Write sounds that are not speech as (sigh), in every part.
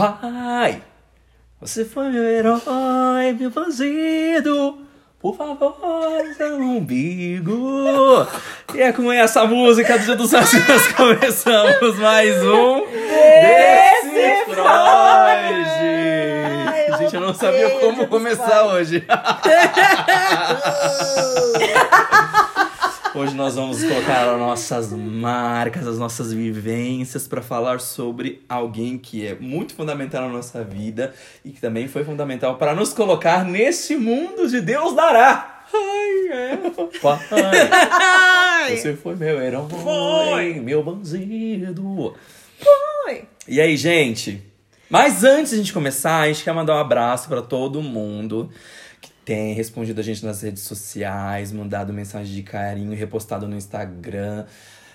Pai, você foi meu herói, meu bandido. Por favor, seu umbigo. E é com essa música do Dia dos nós começamos mais um Desse Freud. Gente, eu não sabia como começar hoje. (laughs) (laughs) Hoje nós vamos colocar as nossas marcas, as nossas vivências para falar sobre alguém que é muito fundamental na nossa vida e que também foi fundamental para nos colocar nesse mundo de Deus dará. Ai, é. Pai, você foi meu herói, Foi. meu bandido. Foi. E aí, gente? Mas antes de a gente começar, a gente quer mandar um abraço para todo mundo tem respondido a gente nas redes sociais, mandado mensagem de carinho, repostado no Instagram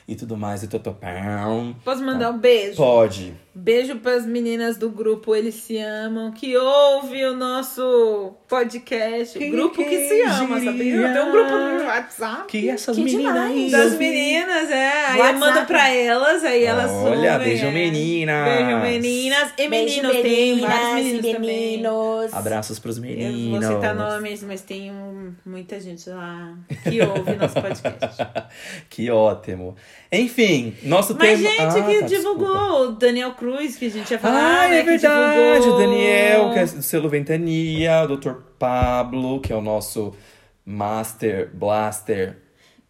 e tudo mais. E totopão. Posso mandar um beijo? Pode. Beijo para as meninas do grupo Eles Se Amam, que ouve o nosso podcast. Quem grupo que se ama, diria? sabia? Tem um grupo no WhatsApp. Que essas Que meninas demais. Das eu meninas, é. Aí eu mando pra elas, aí elas Olha, ouvem, beijo, é. meninas. Beijo, meninas. E meninos, Beijo, tem vários meninas meninos também. meninos. Abraços pros Eu meninos. vou citar nomes, mas tem muita gente lá que ouve nosso podcast. (laughs) Que ótimo. Enfim, nosso Mas tema. gente Ah, que tá, divulgou desculpa. o Daniel Cruz, que a gente ia falar, Ah, né? é verdade. divulgou. O Daniel, que é do selo Ventania, o Dr. Pablo, que é o nosso Master Blaster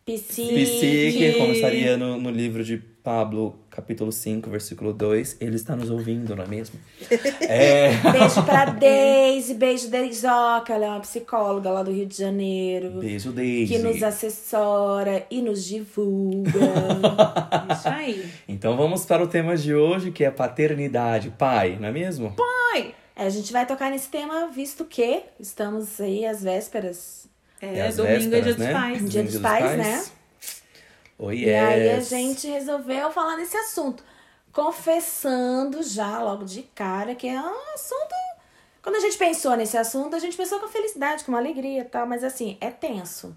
Psique. Psique, como estaria no, no livro de Pablo, capítulo 5, versículo 2. Ele está nos ouvindo, não é mesmo? (laughs) É. Beijo pra Deise, beijo Deisoca, ela é uma psicóloga lá do Rio de Janeiro. Beijo, Daisy. Que nos assessora e nos divulga. (laughs) Isso aí. Então vamos para o tema de hoje, que é paternidade. Pai, não é mesmo? Oi. É, a gente vai tocar nesse tema, visto que estamos aí às vésperas. É, as domingo é dia dos né? pais. Dia dos pais, né? Oh, E aí a yes. gente resolveu falar nesse assunto. Confessando já logo de cara que é um assunto. Quando a gente pensou nesse assunto, a gente pensou com felicidade, com alegria e tal, mas assim, é tenso.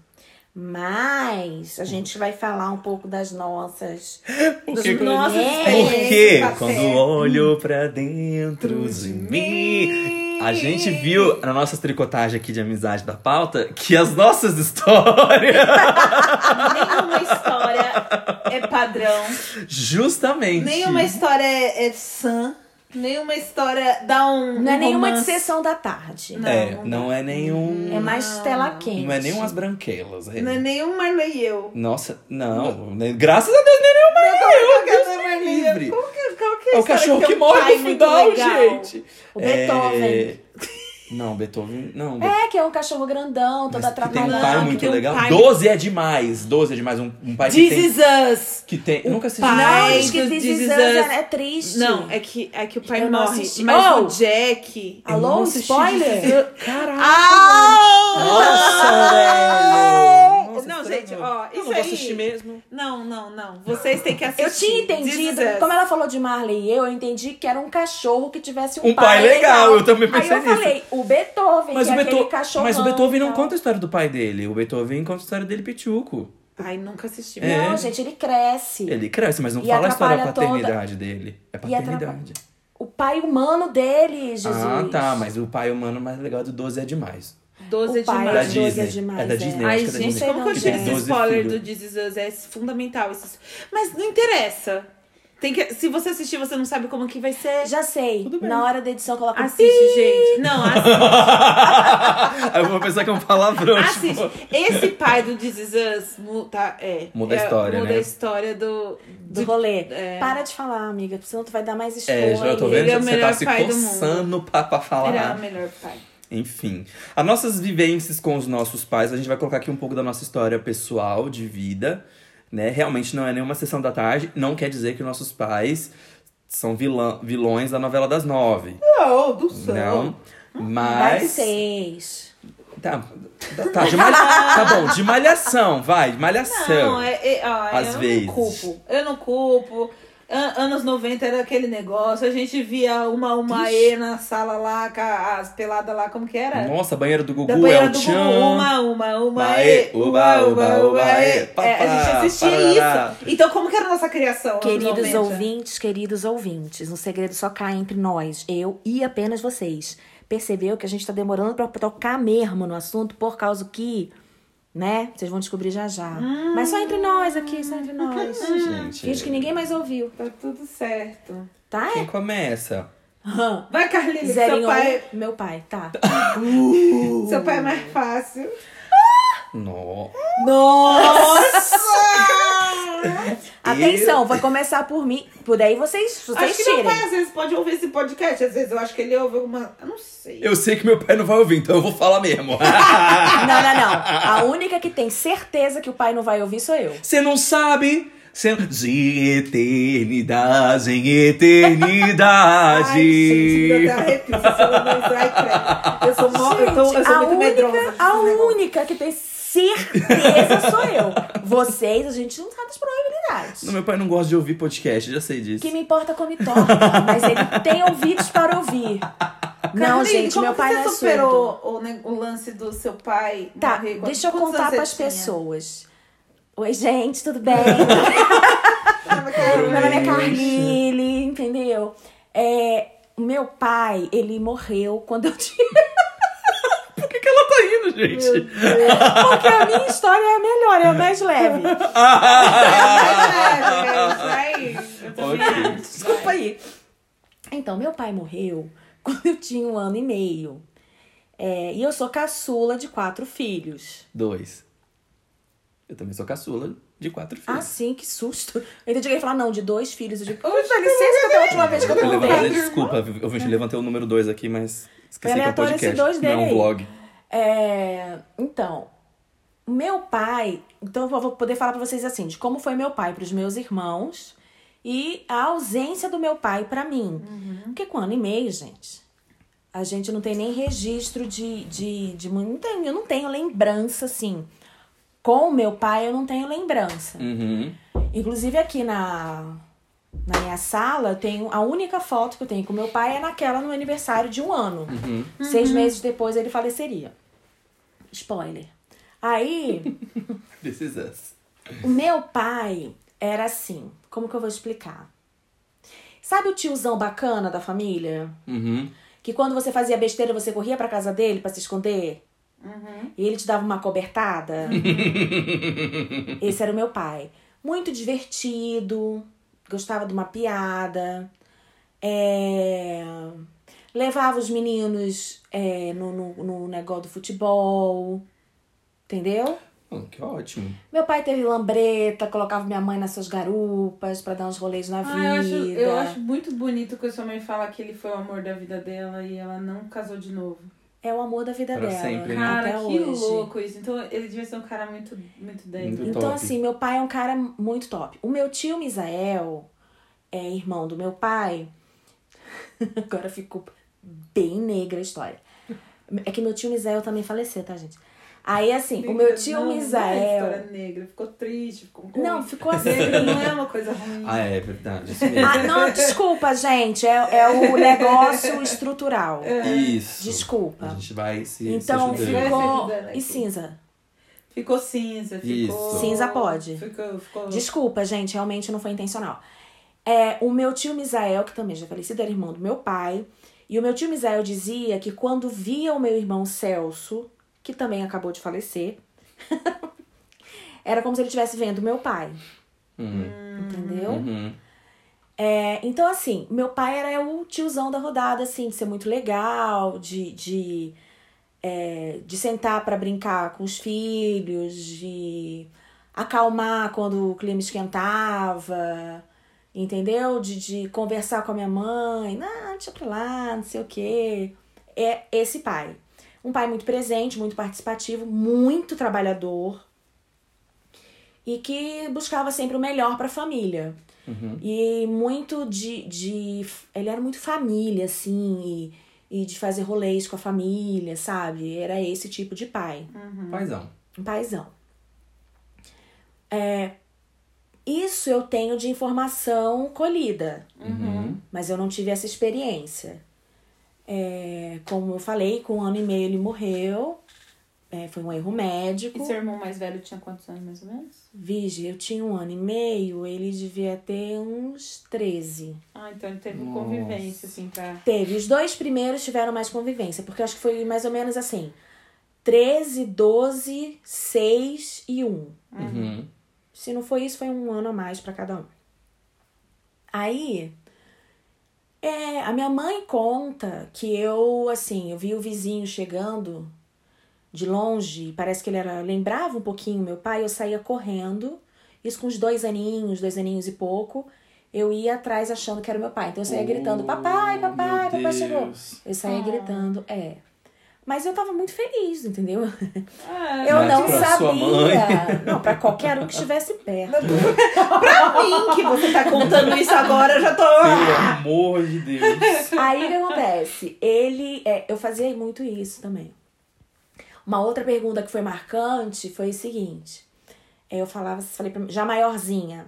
Mas a gente vai falar um pouco das nossas. (gasps) Dos que- nossos Porque quando olho pra dentro de mim. A gente viu na nossa tricotagem aqui de amizade da pauta que as nossas (laughs) histórias. Nenhuma história é padrão. Justamente. Nenhuma história é, é sã. Nenhuma história dá um. Não é um nenhuma de romance. sessão da tarde. Não, é, não não é nenhum. É mais tela quente. Não é nem umas branquelas. é. Não é nenhum Marley e eu. Nossa, não. né, Graças a Deus, nem nenhuma. Qual que é Deus o me Marley livre. eu? Qual que, qual que é É o cachorro que um morre no final, gente. O Beethoven. É... Não, Beethoven. Não, É, que é um cachorro grandão, todo Mas que tem um atrapalhado. pai Não, muito que tem um legal. pai- 12 é demais. 12 é demais. Um, um pai que This tem. is us. Que tem. Eu nunca assisti. pai- Não, diz que This This Is Us é, é triste. Não, é que, é que o pai Eu não morre. assisti. Mas Oh! o Jack. Eu Alô, spoiler? Caraca. Ah! Nossa, velho. Nossa, Não, gente, que eu- ó, eu isso não vou aí- assistir mesmo. Não, não, não. Vocês têm que assistir. Eu tinha entendido, como ela falou de Marley e eu, eu entendi que era um cachorro que tivesse um, Um pai legal, eu também pensei Aí eu nisso. falei, o Beethoven, Mas que o, é aquele Beethoven, cachorro. mas o Beethoven não conta a história do pai dele. O Beethoven conta a história dele pituco. Ai, nunca assisti. É. Não, gente, ele cresce. Ele cresce, mas não E fala a história da atrapalha toda- paternidade dele. É paternidade. O pai humano dele, Jesus. Ah, tá. Mas o pai humano mais legal do 12 é demais. 12 é demais. Da Mas 12 é Disney. demais, é da é. Disney, Ai, é da gente, Disney. como que eu tiro esse 12 spoiler filhos. do This Is Us? É fundamental. Esses... Mas não interessa. Tem que... Se você assistir, você não sabe como que vai ser. Já sei. Tudo bem. Na hora da edição, coloca um Assiste, gente. Não, assiste. (laughs) Aí eu vou pensar que é um palavrão. assiste. tipo... Esse pai do This Is Us mu- tá, é, Muda a é, história, muda né? a história do... do rolê. É. Para de falar, amiga, porque senão tu vai dar mais spoiler. É, já tô vendo Ele é que o você tá melhor se pai do mundo. coçando pra, pra falar. Ele é o melhor pai. Enfim, as nossas vivências com os nossos pais, a gente vai colocar aqui um pouco da nossa história pessoal, de vida, né? Realmente não é nenhuma sessão da tarde, não quer dizer que nossos pais são vilã, vilões da novela das nove. Não, do céu. Não. Mas. seis. Tá, tá, de malha... tá bom, de malhação, vai, de malhação. Não, é, é, ó, Às eu vezes. não culpo. Eu não culpo. An- anos 90 era aquele negócio, a gente via uma uma E na sala lá, as peladas lá, como que era? Nossa, banheira do Da Gugu, banheira El do. Gugu, uma, uma, uma, e, uba, uba, uba, e, papá, É, a gente assistia parará. isso. Então, como que era a nossa criação? anos Queridos 90? ouvintes, queridos ouvintes, um segredo só cai entre nós, eu e apenas vocês. Percebeu que a gente tá demorando pra tocar mesmo no assunto por causa que, né? Vocês vão descobrir já já. Mas só entre nós aqui, só entre nós. (laughs) Gente. Finge que ninguém mais ouviu, Tá tudo certo. tá? Quem É? começa? Vai, Carlinhos, seu pai, um, meu pai, tá. (laughs) seu pai é mais fácil. No. Nossa! (laughs) Atenção, vai começar por mim. Por aí vocês, vocês Acho que meu tirem. pai às vezes pode ouvir esse podcast. Às vezes eu acho que ele ouve alguma. Eu não sei. Eu sei que meu pai não vai ouvir, então eu vou falar mesmo. (laughs) Não, não, não. A única que tem certeza que o pai não vai ouvir sou eu. Você não sabe? Cê... De eternidade em eternidade. Ai, gente, até arrepio. Eu sou, eu tô, eu sou a muito única, medrosa. a única que tem certeza sou eu. Vocês, a gente não sabe das probabilidades. Não, meu pai não gosta de ouvir podcast, já sei disso. Que me importa come torta, mas ele tem ouvidos para ouvir. Não, gente, como meu pai que não é você superou o, o lance do seu pai Tá, morrer? Deixa eu contar você tinha? pessoas. Oi, gente, tudo bem? (laughs) Meu nome é. Carlile, entendeu? É, o meu pai, ele morreu quando eu tinha. Tá rindo, gente? Porque a minha história é a melhor, é a mais leve. (laughs) É, isso aí. Eu também Ok. acho. Desculpa aí. Então, meu pai morreu (laughs) quando eu tinha um ano e meio. É, e eu sou caçula de quatro filhos. Dois. Eu também sou caçula de quatro Ah, filhos. sim, que susto. Eu entendi que ele ia falar, não, de dois filhos. Eu digo, "Ô, dá licença que foi a última vez que eu perguntei. desculpa, eu levantei o número dois aqui, mas esqueci que é um podcast, dois não é dele um aí. vlog. É, então, meu pai. Então, eu vou poder falar pra vocês assim, de como foi meu pai pros meus irmãos e a ausência do meu pai pra mim. Porque com um ano e meio, gente, a gente não tem nem registro de. de, de não tenho, eu não tenho lembrança, assim. Com o meu pai, eu não tenho lembrança. Uhum. Inclusive aqui na, na minha sala, eu tenho a única foto que eu tenho com meu pai é naquela no aniversário de um ano. Seis meses depois ele faleceria. Spoiler. Aí, (laughs) Precisas. o meu pai era assim. Como que eu vou explicar? Sabe o tiozão bacana da família? Uhum. Que quando você fazia besteira, você corria pra casa dele pra se esconder? E ele te dava uma cobertada? (laughs) Esse era o meu pai. Muito divertido, gostava de uma piada. é, Levava os meninos é, no, no, no negócio do futebol. Entendeu? Oh, que ótimo. Meu pai teve lambreta, colocava minha mãe nas suas garupas pra dar uns rolês na vida. Ah, eu, acho, eu acho muito bonito que a sua mãe fala que ele foi o amor da vida dela e ela não casou de novo. É o amor da vida Pra dela. sempre, né? Cara, até que hoje. louco isso. Então ele devia ser um cara muito, muito 10. Muito né? Então, top. assim, meu pai é um cara muito top. O meu tio Misael, é irmão do meu pai. (laughs) Agora ficou bem negra a história. É que meu tio Misael também faleceu, tá, gente? Aí, assim, o meu tio não, Não é Misael. história negra, ficou triste, ficou Não, ficou assim. Negra não é uma coisa ruim. Ah, é verdade. Ah, não, desculpa, gente. É, é o negócio estrutural. Isso. Desculpa. A gente vai se, Então se ficou. E cinza. Ficou cinza, ficou. Isso. Cinza pode. Ficou, ficou... Desculpa, gente, realmente não foi intencional. É, o meu tio Misael, que também já é falecido, era irmão do meu pai. E o meu tio Misael dizia que quando via o meu irmão Celso, que também acabou de falecer, (laughs) era como se ele estivesse vendo meu pai. Entendeu? Uhum. É, então, assim, meu pai era o tiozão da rodada, assim, de ser muito legal, de, de, é, de sentar pra brincar com os filhos, de acalmar quando o clima esquentava, entendeu? De, de conversar com a minha mãe, não, deixa pra lá, não sei o quê. É esse pai. Um pai muito presente, muito participativo, muito trabalhador e que buscava sempre o melhor pra família. E muito de, de. Ele era muito família, assim, e, e de fazer rolês com a família, sabe? Era esse tipo de pai. Paizão. Um paizão. É, Isso eu tenho de informação colhida, Uhum. mas eu não tive essa experiência. É, como eu falei, com um ano e meio ele morreu. É, foi um erro médico. E seu irmão mais velho tinha quantos anos, mais ou menos? Vige, eu tinha um ano e meio, ele devia ter uns 13. Ah, então ele teve Nossa. convivência, assim, pra... Teve. Os dois primeiros tiveram mais convivência, porque eu acho que foi mais ou menos assim: 13, 12, 6 e 1. Uhum. Se não foi isso, foi um ano a mais pra cada um. Aí, é, a minha mãe conta que eu, assim, eu vi o vizinho chegando de longe, parece que ele era, lembrava um pouquinho meu pai, eu saía correndo, isso com uns dois aninhos, dois aninhos e pouco, eu ia atrás achando que era meu pai. Então eu saía gritando, papai, papai, Oh, papai chegou. Deus. Eu saía Ah. gritando, é. Mas eu tava muito feliz, entendeu? Ah, Eu não sabia. (laughs) Não, pra qualquer um que estivesse perto. (laughs) pra mim que você tá contando isso agora, eu já tô... Pelo amor de Deus. Aí o que acontece? Ele. é, eu fazia muito isso também. Uma outra pergunta que foi marcante foi o seguinte. Eu falava, falei pra, já maiorzinha.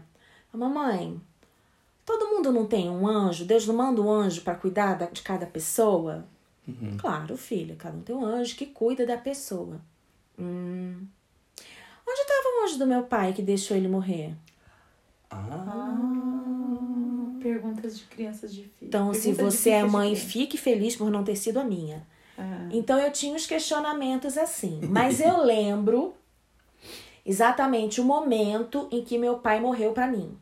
Mamãe, todo mundo não tem um anjo? Deus não manda um anjo pra cuidar da- de cada pessoa? Claro, filha, cada um tem um anjo que cuida da pessoa. Hum. Onde estava o anjo do meu pai que deixou ele morrer? Ah. Perguntas de crianças difíceis. Então, se você é mãe, fique feliz por não ter sido a minha. Ah. Então eu tinha uns questionamentos assim. (laughs) Mas eu lembro exatamente o momento em que meu pai morreu pra mim.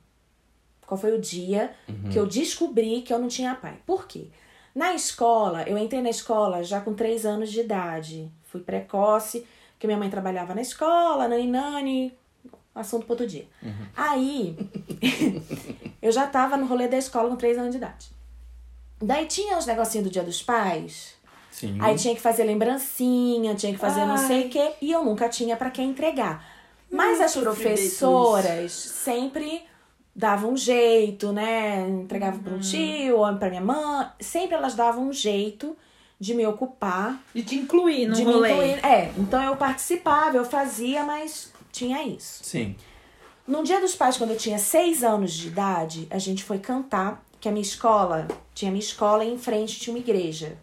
Qual foi o dia que eu descobri que eu não tinha pai? Por quê? Na escola, eu entrei na escola já com três anos de idade. Fui precoce, porque minha mãe trabalhava na escola, nani nani, assunto para outro dia. Aí, (laughs) eu já tava no rolê da escola com três anos de idade. Daí tinha os negocinhos do dia dos pais. Sim. Aí tinha que fazer lembrancinha, tinha que fazer não sei Ai. o quê. E eu nunca tinha pra quem entregar. Mas Hum, as sofri professoras sempre davam um jeito, né? Entregavam Uhum. pra um tio ou pra minha mãe. Sempre elas davam um jeito de me ocupar, De te incluir no de me rolê. incluir. É, então eu participava, eu fazia, mas tinha isso. Sim. No dia dos pais, quando eu tinha seis anos de idade, a gente foi cantar, que a minha escola, tinha minha escola e em frente tinha uma igreja.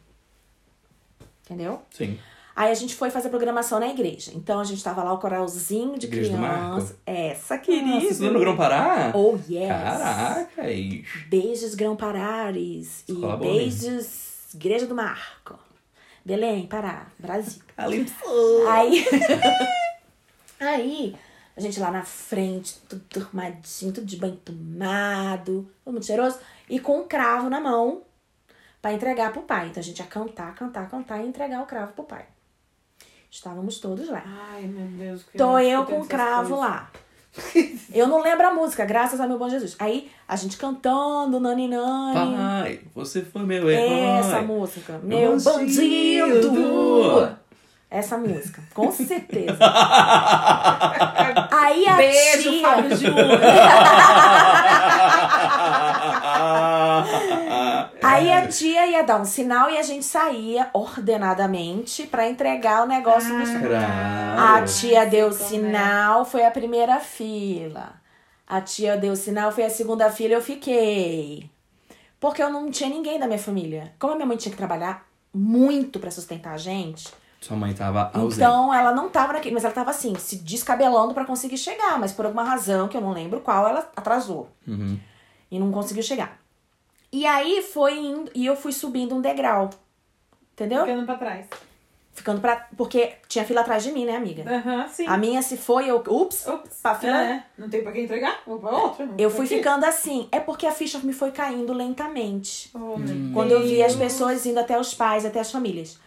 Entendeu? Sim. Aí a gente foi fazer programação na igreja. Então a gente tava lá, o coralzinho de Igreja criança. Essa, querido. você estudou no Grão Pará? Oh, yes. Caracas. Beijos Grão-Parares. E Escola boa beijos Igreja do Marco. Belém, Pará, Brasil. Calypso. Aí. (laughs) aí, a gente lá na frente, tudo arrumadinho, tudo de banho tomado, todo muito cheiroso, e com um cravo na mão pra entregar pro pai. Então a gente ia cantar, cantar, cantar e entregar o cravo pro pai. Estávamos todos lá. Ai, meu Deus. que Tô eu com o cravo coisas. lá. Eu não lembro a música, graças a meu bom Jesus. Aí a gente cantando, nani nani. Pai, você foi meu herói. Essa música. Meu Meu bandido. bandido. Essa música, com certeza. (laughs) Aí a Beijo, tia... Fábio Júnior. (laughs) Aí a tia ia dar um sinal e a gente saía ordenadamente pra entregar o negócio Ah, A Claro. tia deu Como é? sinal, foi a primeira fila. A tia deu sinal, foi a segunda fila, eu fiquei. Porque eu não tinha ninguém da minha família. Como a minha mãe tinha que trabalhar muito pra sustentar a gente, Sua mãe tava ausente. então ela não tava naquele, mas ela tava assim, se descabelando pra conseguir chegar, mas por alguma razão que eu não lembro qual, ela atrasou Uhum. e não conseguiu chegar. E aí foi indo, e eu fui subindo um degrau. Entendeu? Ficando pra trás. Ficando pra. Porque tinha fila atrás de mim, né, amiga? Aham, sim. A minha se foi, eu. Ups! Ops. Pra fila. É, não tem pra quem entregar? Vou pra outra. Eu fui Aqui. ficando assim. É porque a ficha me foi caindo lentamente. Oh, meu Quando eu vi as pessoas indo até os pais, até as famílias.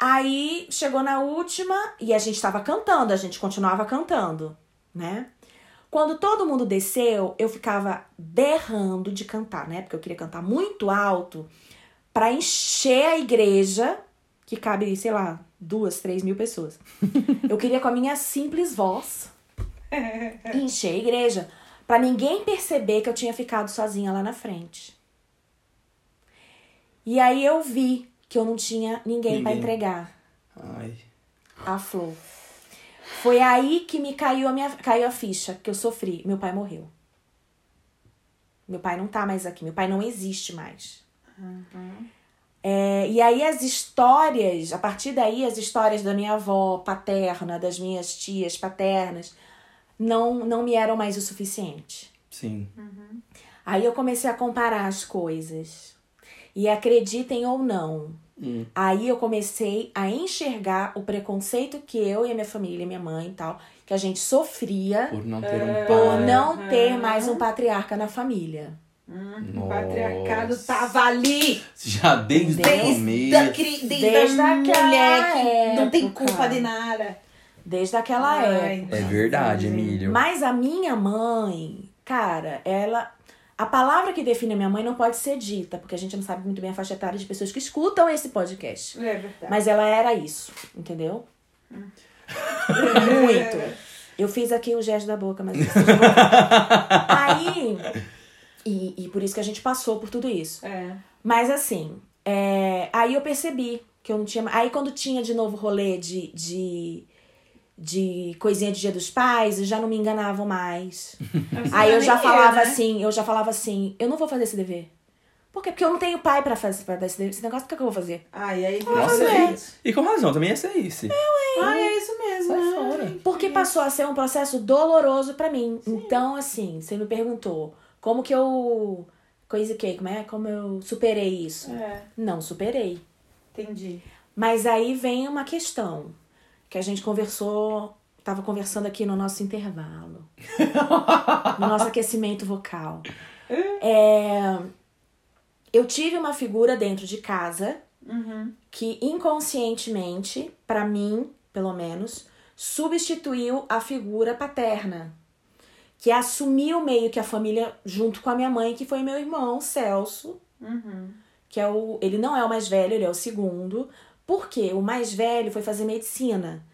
Aí chegou na última e a gente tava cantando, a gente continuava cantando, né? Quando todo mundo desceu, eu ficava berrando de cantar, né? Porque eu queria cantar muito alto pra encher a igreja, que cabe, sei lá, duas, três mil pessoas. (laughs) Eu queria com a minha simples voz (laughs) encher a igreja pra ninguém perceber que eu tinha ficado sozinha lá na frente. E aí eu vi que eu não tinha ninguém pra Ninguém. entregar Ai. a flor. Foi aí que me caiu a minha caiu a ficha que eu sofri. Meu pai morreu. Meu pai não tá mais aqui, meu pai não existe mais. É, e aí as histórias, a partir daí, as histórias da minha avó paterna, das minhas tias paternas, não, não me eram mais o suficiente. Sim. Aí eu comecei a comparar as coisas. E acreditem ou não, Hum. aí eu comecei a enxergar o preconceito que eu e a minha família, minha mãe e tal, que a gente sofria Por não ter um por não ter mais um patriarca na família. O patriarcado tava ali. Já desde, o Desde Desde, a, começo. cri- desde Desde a aquela mulher que não tem época. culpa de nada. Desde aquela Ai, época. É verdade, Emílio. Mas a minha mãe, cara, ela. A palavra que define a minha mãe não pode ser dita, porque a gente não sabe muito bem a faixa etária de pessoas que escutam esse podcast. É verdade. Mas ela era isso, entendeu? Muito. Eu fiz aqui o gesto da boca, mas. vão- (laughs) Aí. E, e por isso que a gente passou por tudo isso. É. Mas assim, é, aí eu percebi que eu não tinha. Aí quando tinha de novo rolê de, de, de coisinha de dia dos pais, eu já não me enganavam mais. (laughs) aí eu já falava eu, né? assim, eu já falava assim, eu não vou fazer esse dever. Por quê? Porque eu não tenho pai pra fazer pra dar esse, dever, esse negócio, por que que eu vou fazer? Ah, e aí Nossa, é. e, e com razão, também essa é isso. Ah, é isso mesmo. Sai né? fora. Porque passou a ser um processo doloroso pra mim. Então, assim, você me perguntou como que eu. Coisa que, como é? Como eu superei isso? É, Não superei. entendi. Mas aí vem uma questão que a gente conversou, tava conversando aqui no nosso intervalo, (laughs) no nosso aquecimento vocal. É, eu tive uma figura dentro de casa Uhum. que inconscientemente, pra mim, pelo menos, substituiu a figura paterna. Que assumiu meio que a família junto com a minha mãe, que foi meu irmão, Celso, Uhum. que é o. Ele não é o mais velho, ele é o segundo. Porque o mais velho foi fazer medicina.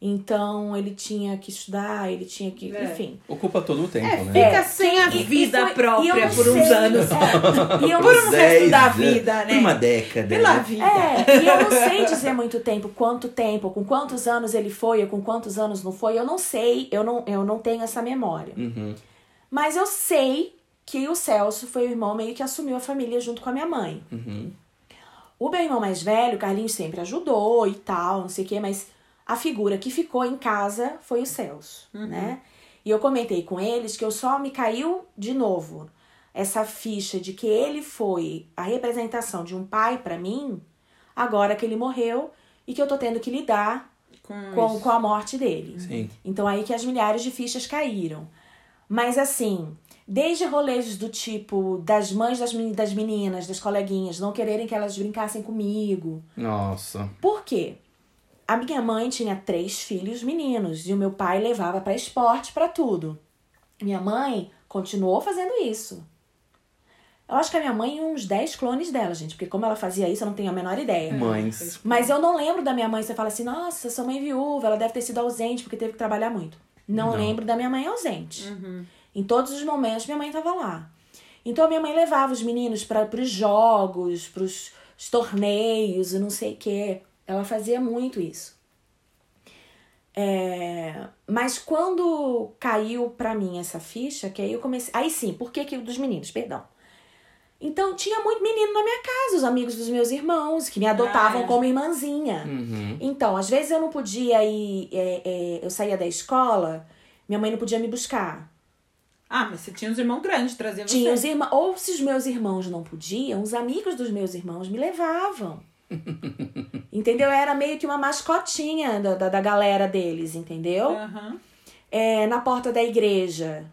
Então ele tinha que estudar, ele tinha que. É. Enfim. Ocupa todo o tempo, É, né? fica sem a E- vida foi- e própria por uns sei, anos. é, e eu Por não um sei. resto da anos, vida, né? Uma década. Pela né? vida. É, e eu não sei dizer muito tempo, quanto tempo, com quantos anos ele foi, ou com quantos anos não foi, eu não sei, eu não, eu não tenho essa memória. Uhum. Mas eu sei que o Celso foi o irmão meio que assumiu a família junto com a minha mãe. Uhum. O meu irmão mais velho, o Carlinhos, sempre ajudou e tal, não sei o quê, mas a figura que ficou em casa foi o Celso, né? E eu comentei com eles que eu só me caiu de novo essa ficha de que ele foi a representação de um pai pra mim, agora que ele morreu e que eu tô tendo que lidar Com, com, com a morte dele. Sim. Então aí que as milhares de fichas caíram. Mas assim, desde rolês do tipo das mães das, meni- das meninas, das coleguinhas, não quererem que elas brincassem comigo. Nossa. Por quê? A minha mãe tinha três filhos meninos e o meu pai levava pra esporte, pra tudo. Minha mãe continuou fazendo isso. Eu acho que a minha mãe e uns 10 clones dela, gente, porque como ela fazia isso, eu não tenho a menor ideia. Mães. Mas eu não lembro da minha mãe, você fala assim, nossa, sua mãe viúva, ela deve ter sido ausente porque teve que trabalhar muito. Não, Não. lembro da minha mãe ausente. Uhum. Em todos os momentos, minha mãe estava lá. Então, a minha mãe levava os meninos para os jogos, para os torneios e não sei o quê. Ela fazia muito isso. É, Mas quando caiu pra mim essa ficha, que aí eu comecei. Aí sim, por que, que dos meninos? Perdão. Então tinha muito menino na minha casa, os amigos dos meus irmãos, que me adotavam Ah, é. como irmãzinha. Uhum. Então, às vezes eu não podia ir, é, é, eu saía da escola, minha mãe não podia me buscar. Ah, mas você tinha uns irmãos grandes, trazia você. Tinha os irmãos, ou se os meus irmãos não podiam, os amigos dos meus irmãos me levavam. (laughs) entendeu? Eu era meio que uma mascotinha da, da, da galera deles, entendeu? Aham. É, na porta da igreja.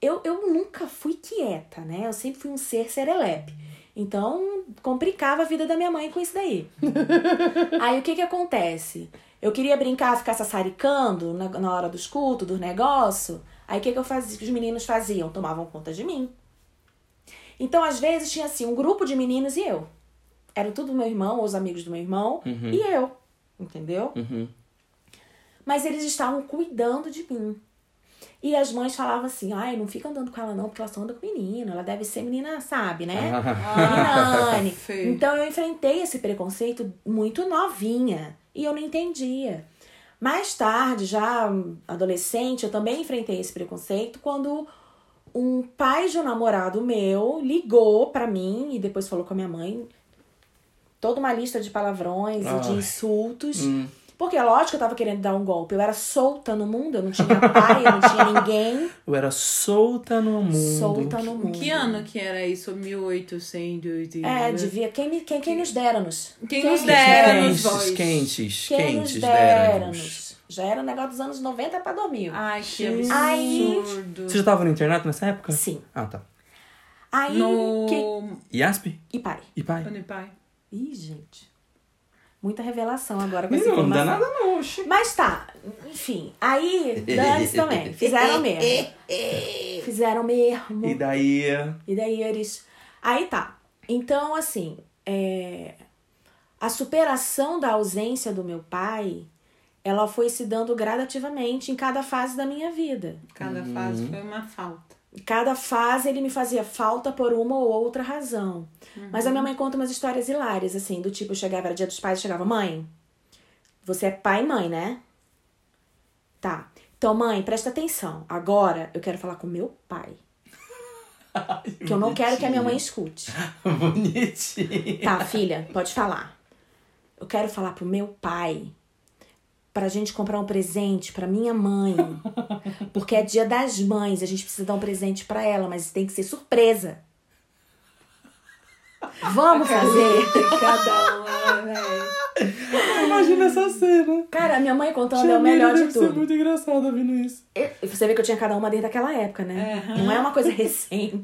Eu, eu nunca fui quieta, né? Eu sempre fui um ser serelepe. Então, complicava a vida da minha mãe com isso daí. (laughs) Aí, o que que acontece? Eu queria brincar, ficar sassaricando na, na hora dos cultos, do negócio. Aí, o que que eu fazia? que os meninos faziam? Tomavam conta de mim. Então, às vezes, tinha assim, um grupo de meninos e eu. Era tudo meu irmão, ou os amigos do meu irmão, e eu. Entendeu? Uhum. Mas eles estavam cuidando de mim. E as mães falavam assim: ai, não fica andando com ela não, porque ela só anda com menino. Ela deve ser menina, sabe, né? Ah. (laughs) Então eu enfrentei esse preconceito muito novinha. E eu não entendia. Mais tarde, já adolescente, eu também enfrentei esse preconceito quando um pai de um namorado meu ligou pra mim e depois falou com a minha mãe toda uma lista de palavrões e de Ai. insultos. Hum. Porque, lógico, que eu tava querendo dar um golpe. Eu era solta no mundo, eu não tinha pai, eu não tinha (laughs) ninguém. Eu era solta no mundo. Solta no mundo. Que ano que era isso? 1800 e... É, devia. Quem, me- quem, quem nos dera-nos? Quem nos dera-nos, Quentes, quentes, Quem nos quentes, dera-nos. Já era um negócio dos anos 90 pra 2000. Ai, que absurdo. Você já tava no internato nessa época? Sim. Ah, tá. Aí. No... Que... IASP? E pai. E pai? Ih, gente. Muita revelação agora com essa Não, não dá nada não, oxi. Mas tá, enfim. Aí, dane também. (laughs) Fizeram mesmo. (laughs) Fizeram mesmo. E daí... E daí eles. Aí tá. Então, assim, é... a superação da ausência do meu pai, ela foi se dando gradativamente em cada fase da minha vida. Cada fase foi uma falta. Cada fase ele me fazia falta por uma ou outra razão. Mas a minha mãe conta umas histórias hilárias, assim, do tipo, eu chegava, era dia dos pais, chegava, mãe, você é pai e mãe, né? Tá. Então, mãe, presta atenção. Agora eu quero falar com meu pai. (laughs) Que eu não quero que a minha mãe escute. (laughs) Bonitinho. Tá, filha, pode falar. Eu quero falar pro meu pai pra gente comprar um presente pra minha mãe. (laughs) Porque é dia das mães, a gente precisa dar um presente pra ela, mas tem que ser surpresa. Vamos fazer? (laughs) Cada uma, velho. (laughs) Imagina essa cena. Cara, a minha mãe contando é o melhor de deve ser tudo. muito engraçado ouvindo isso. E Você vê que eu tinha cada uma desde aquela época, né? Não é uma coisa recente.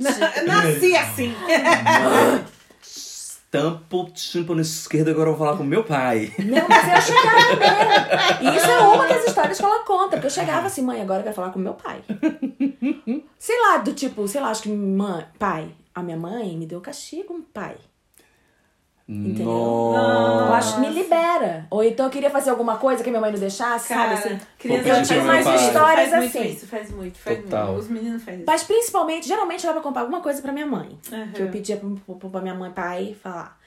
Nasci assim. Tampo o tímpano esquerdo, agora eu vou falar com meu pai. Não, mas eu chegava (laughs) mesmo. E isso é uma das histórias que ela conta. Porque eu chegava assim, mãe, agora eu quero falar com meu pai. (laughs) Sei lá, do tipo, sei lá, acho que mãe, pai. A minha mãe me deu castigo, pai. Entendeu? Nossa. Eu acho que me libera. Ou então eu queria fazer alguma coisa que minha mãe não deixasse, Cara, sabe assim? criança Eu faz mais histórias faz muito assim. Isso, faz muito, faz Total. muito. Os meninos fazem isso. Mas principalmente, geralmente era pra comprar alguma coisa pra minha mãe. Uhum. Que eu pedia pro- pra minha mãe pai falar.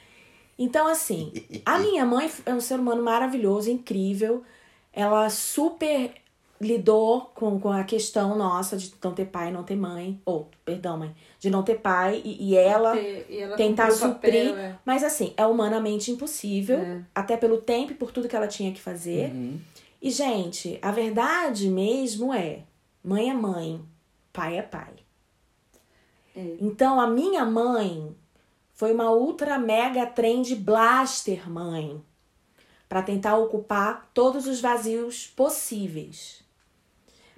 Então, assim, a minha mãe é um ser humano maravilhoso, incrível. Ela super lidou com, com a questão nossa de não ter pai, não ter mãe. Ou, perdão, mãe. De não ter pai e, e ela Ter- e ela tentar cumpriu o papel, suprir. é. Mas assim, é humanamente impossível. É. Até pelo tempo e por tudo que ela tinha que fazer. Uhum. E, gente, a verdade mesmo é: mãe é mãe, pai é pai. É. Então, a minha mãe foi uma ultra mega trend blaster mãe para tentar ocupar todos os vazios possíveis.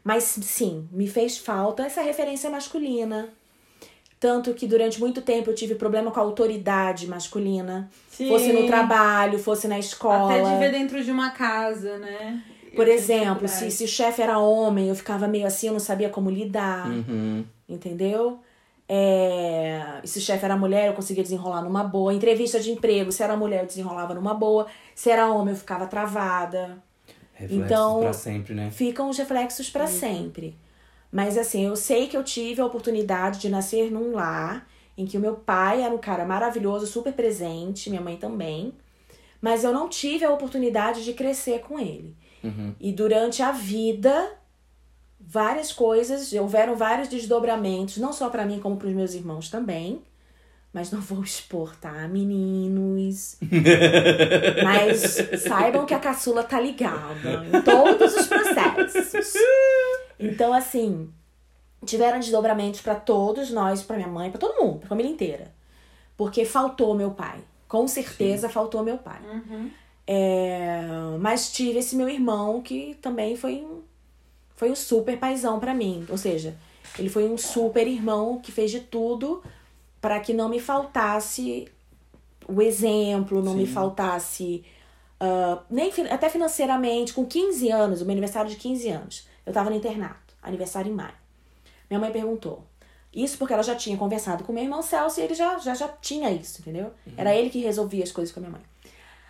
Mas sim, me fez falta essa referência masculina. Tanto que durante muito tempo eu tive problema com a autoridade masculina. Sim. Fosse no trabalho, fosse na escola. Até de ver dentro de uma casa, né? Por Eu exemplo, se, se o chefe era homem, eu ficava meio assim, eu não sabia como lidar. Uhum. Entendeu? É, e se o chefe era mulher, eu conseguia desenrolar numa boa. Entrevista de emprego, se era mulher, eu desenrolava numa boa. Se era homem, eu ficava travada. Reflexos Então- pra sempre, né? Ficam os reflexos pra sempre. Mas assim, eu sei que eu tive a oportunidade de nascer num lar em que o meu pai era um cara maravilhoso, super presente, minha mãe também. Mas eu não tive a oportunidade de crescer com ele. Uhum. E durante a vida, várias coisas, houveram vários desdobramentos, não só pra mim, como pros meus irmãos também. Mas não vou expor, tá, meninos? Mas saibam que a caçula tá ligada em todos os processos. Então, assim, tiveram desdobramentos pra todos nós, pra minha mãe, pra todo mundo, pra família inteira. Porque faltou meu pai. Com certeza faltou meu pai. Uhum. É, mas tive esse meu irmão que também foi um, foi um super paizão pra mim. Ou seja, ele foi um super irmão que fez de tudo para que não me faltasse o exemplo, não me Sim. faltasse. ah, nem até financeiramente, com 15 anos, o meu aniversário de 15 anos, eu tava no internato, aniversário em maio. Minha mãe perguntou. Isso porque ela já tinha conversado com meu irmão Celso e ele já, já, já tinha isso, entendeu? Era ele que resolvia as coisas com a minha mãe.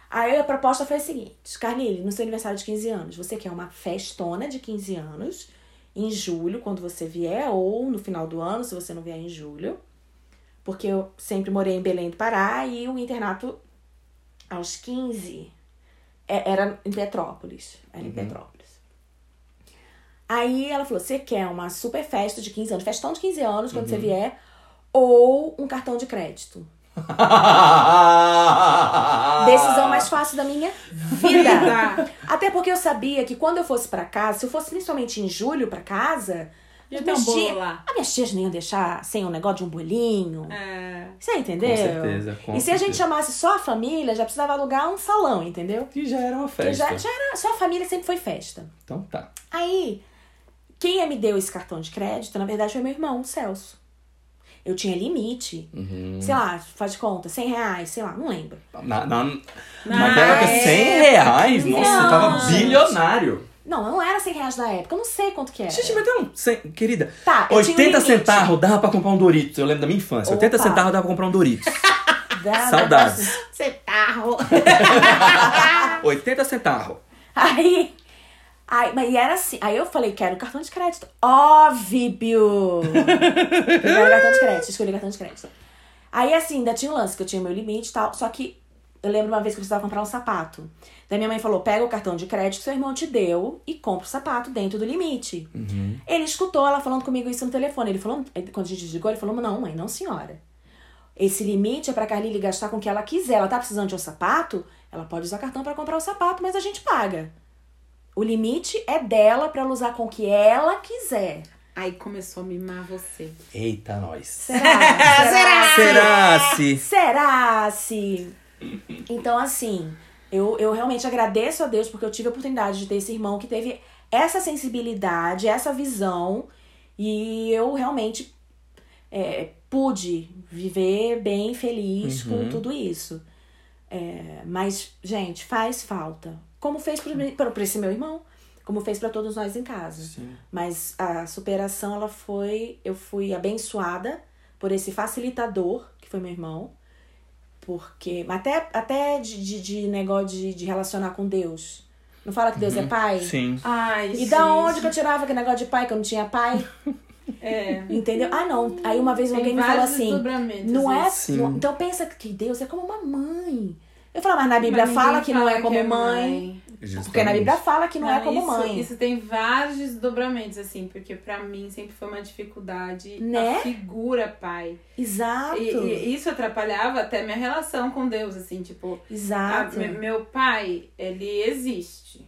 Aí a proposta foi a seguinte: Carlile, no seu aniversário de 15 anos, você quer uma festona de 15 anos em julho, quando você vier, ou no final do ano, se você não vier em julho. Porque eu sempre morei em Belém do Pará e o internato aos 15 é- era em Petrópolis. Era em Petrópolis. Aí ela falou: você quer uma super festa de 15 anos, festão de 15 anos quando você vier, ou um cartão de crédito? (laughs) Decisão mais fácil da minha vida. Vida. Até porque eu sabia que quando eu fosse pra casa, se eu fosse principalmente em julho pra casa, Já as tem um bolo tia- lá. as minhas tias não iam deixar sem um negócio de um bolinho. É. Você entendeu? Com certeza, com e se a gente chamasse só a família, já precisava alugar um salão, entendeu? Que já era uma festa. já, já era, só a família sempre foi festa. Então tá. Aí, quem me deu esse cartão de crédito, na verdade, foi meu irmão, o Celso. Eu tinha limite. Uhum. Sei lá, faz de conta, 100 reais, sei lá, não lembro. Na, na, Na naquela época, 100 reais? Nossa, Não, eu tava gente. bilionário. Não, não era 100 reais na época, eu não sei quanto que era. Gente, mas não, 100, querida. Tá, eu tinha um 80 limite. centavos dava pra comprar um Doritos. Eu lembro da minha infância. 80 Opa. centavos dava pra comprar um Doritos. (laughs) Da- Saudades. Centavo. (laughs) 80 centavos. Aí, aí, mas era assim. Aí eu falei, quero cartão de crédito. Óbvio! (laughs) eu quero cartão de crédito, escolhi cartão de crédito. Aí assim, ainda tinha um lance, que eu tinha meu limite e tal. Só que eu lembro uma vez que eu precisava comprar um sapato. Daí minha mãe falou: pega o cartão de crédito que seu irmão te deu e compra o sapato dentro do limite. Ele escutou ela falando comigo isso no telefone. Ele falou, quando a gente desligou, ele falou: não, mãe, não, senhora. Esse limite é pra Carlile gastar com o que ela quiser. Ela tá precisando de um sapato, ela pode usar cartão pra comprar o sapato, mas a gente paga. O limite é dela pra ela usar com o que ela quiser. Aí começou a mimar você. Eita, nós. Será? (laughs) Será? Será se... Será se? Então, assim, eu, eu realmente agradeço a Deus porque eu tive a oportunidade de ter esse irmão que teve essa sensibilidade, essa visão, e eu realmente é, pude viver bem feliz com Uhum. tudo isso. É, mas, gente, faz falta. Como fez pra esse meu irmão, como fez pra todos nós em casa. Sim. Mas a superação, ela foi. Eu fui abençoada por esse facilitador, que foi meu irmão. Porque. Até, até de, de, de negócio de, de relacionar com Deus. Não fala que Deus é pai? Sim. Ai, E da onde que eu tirava aquele negócio de pai, que eu não tinha pai? (laughs) É. Entendeu? Ah, não. Aí uma vez Tem alguém me falou vários assim. desdobramentos Não é. Sim. não- então pensa que Deus é como uma mãe. Eu falo, mas na Bíblia Mas fala que não é como que mãe. Justamente. Porque na Bíblia fala que não, é como isso, mãe. Isso tem vários desdobramentos, assim, porque pra mim sempre foi uma dificuldade Né? a figura pai. Exato. E, e isso atrapalhava até minha relação com Deus, assim, tipo, a- Exato. me- meu pai, ele existe.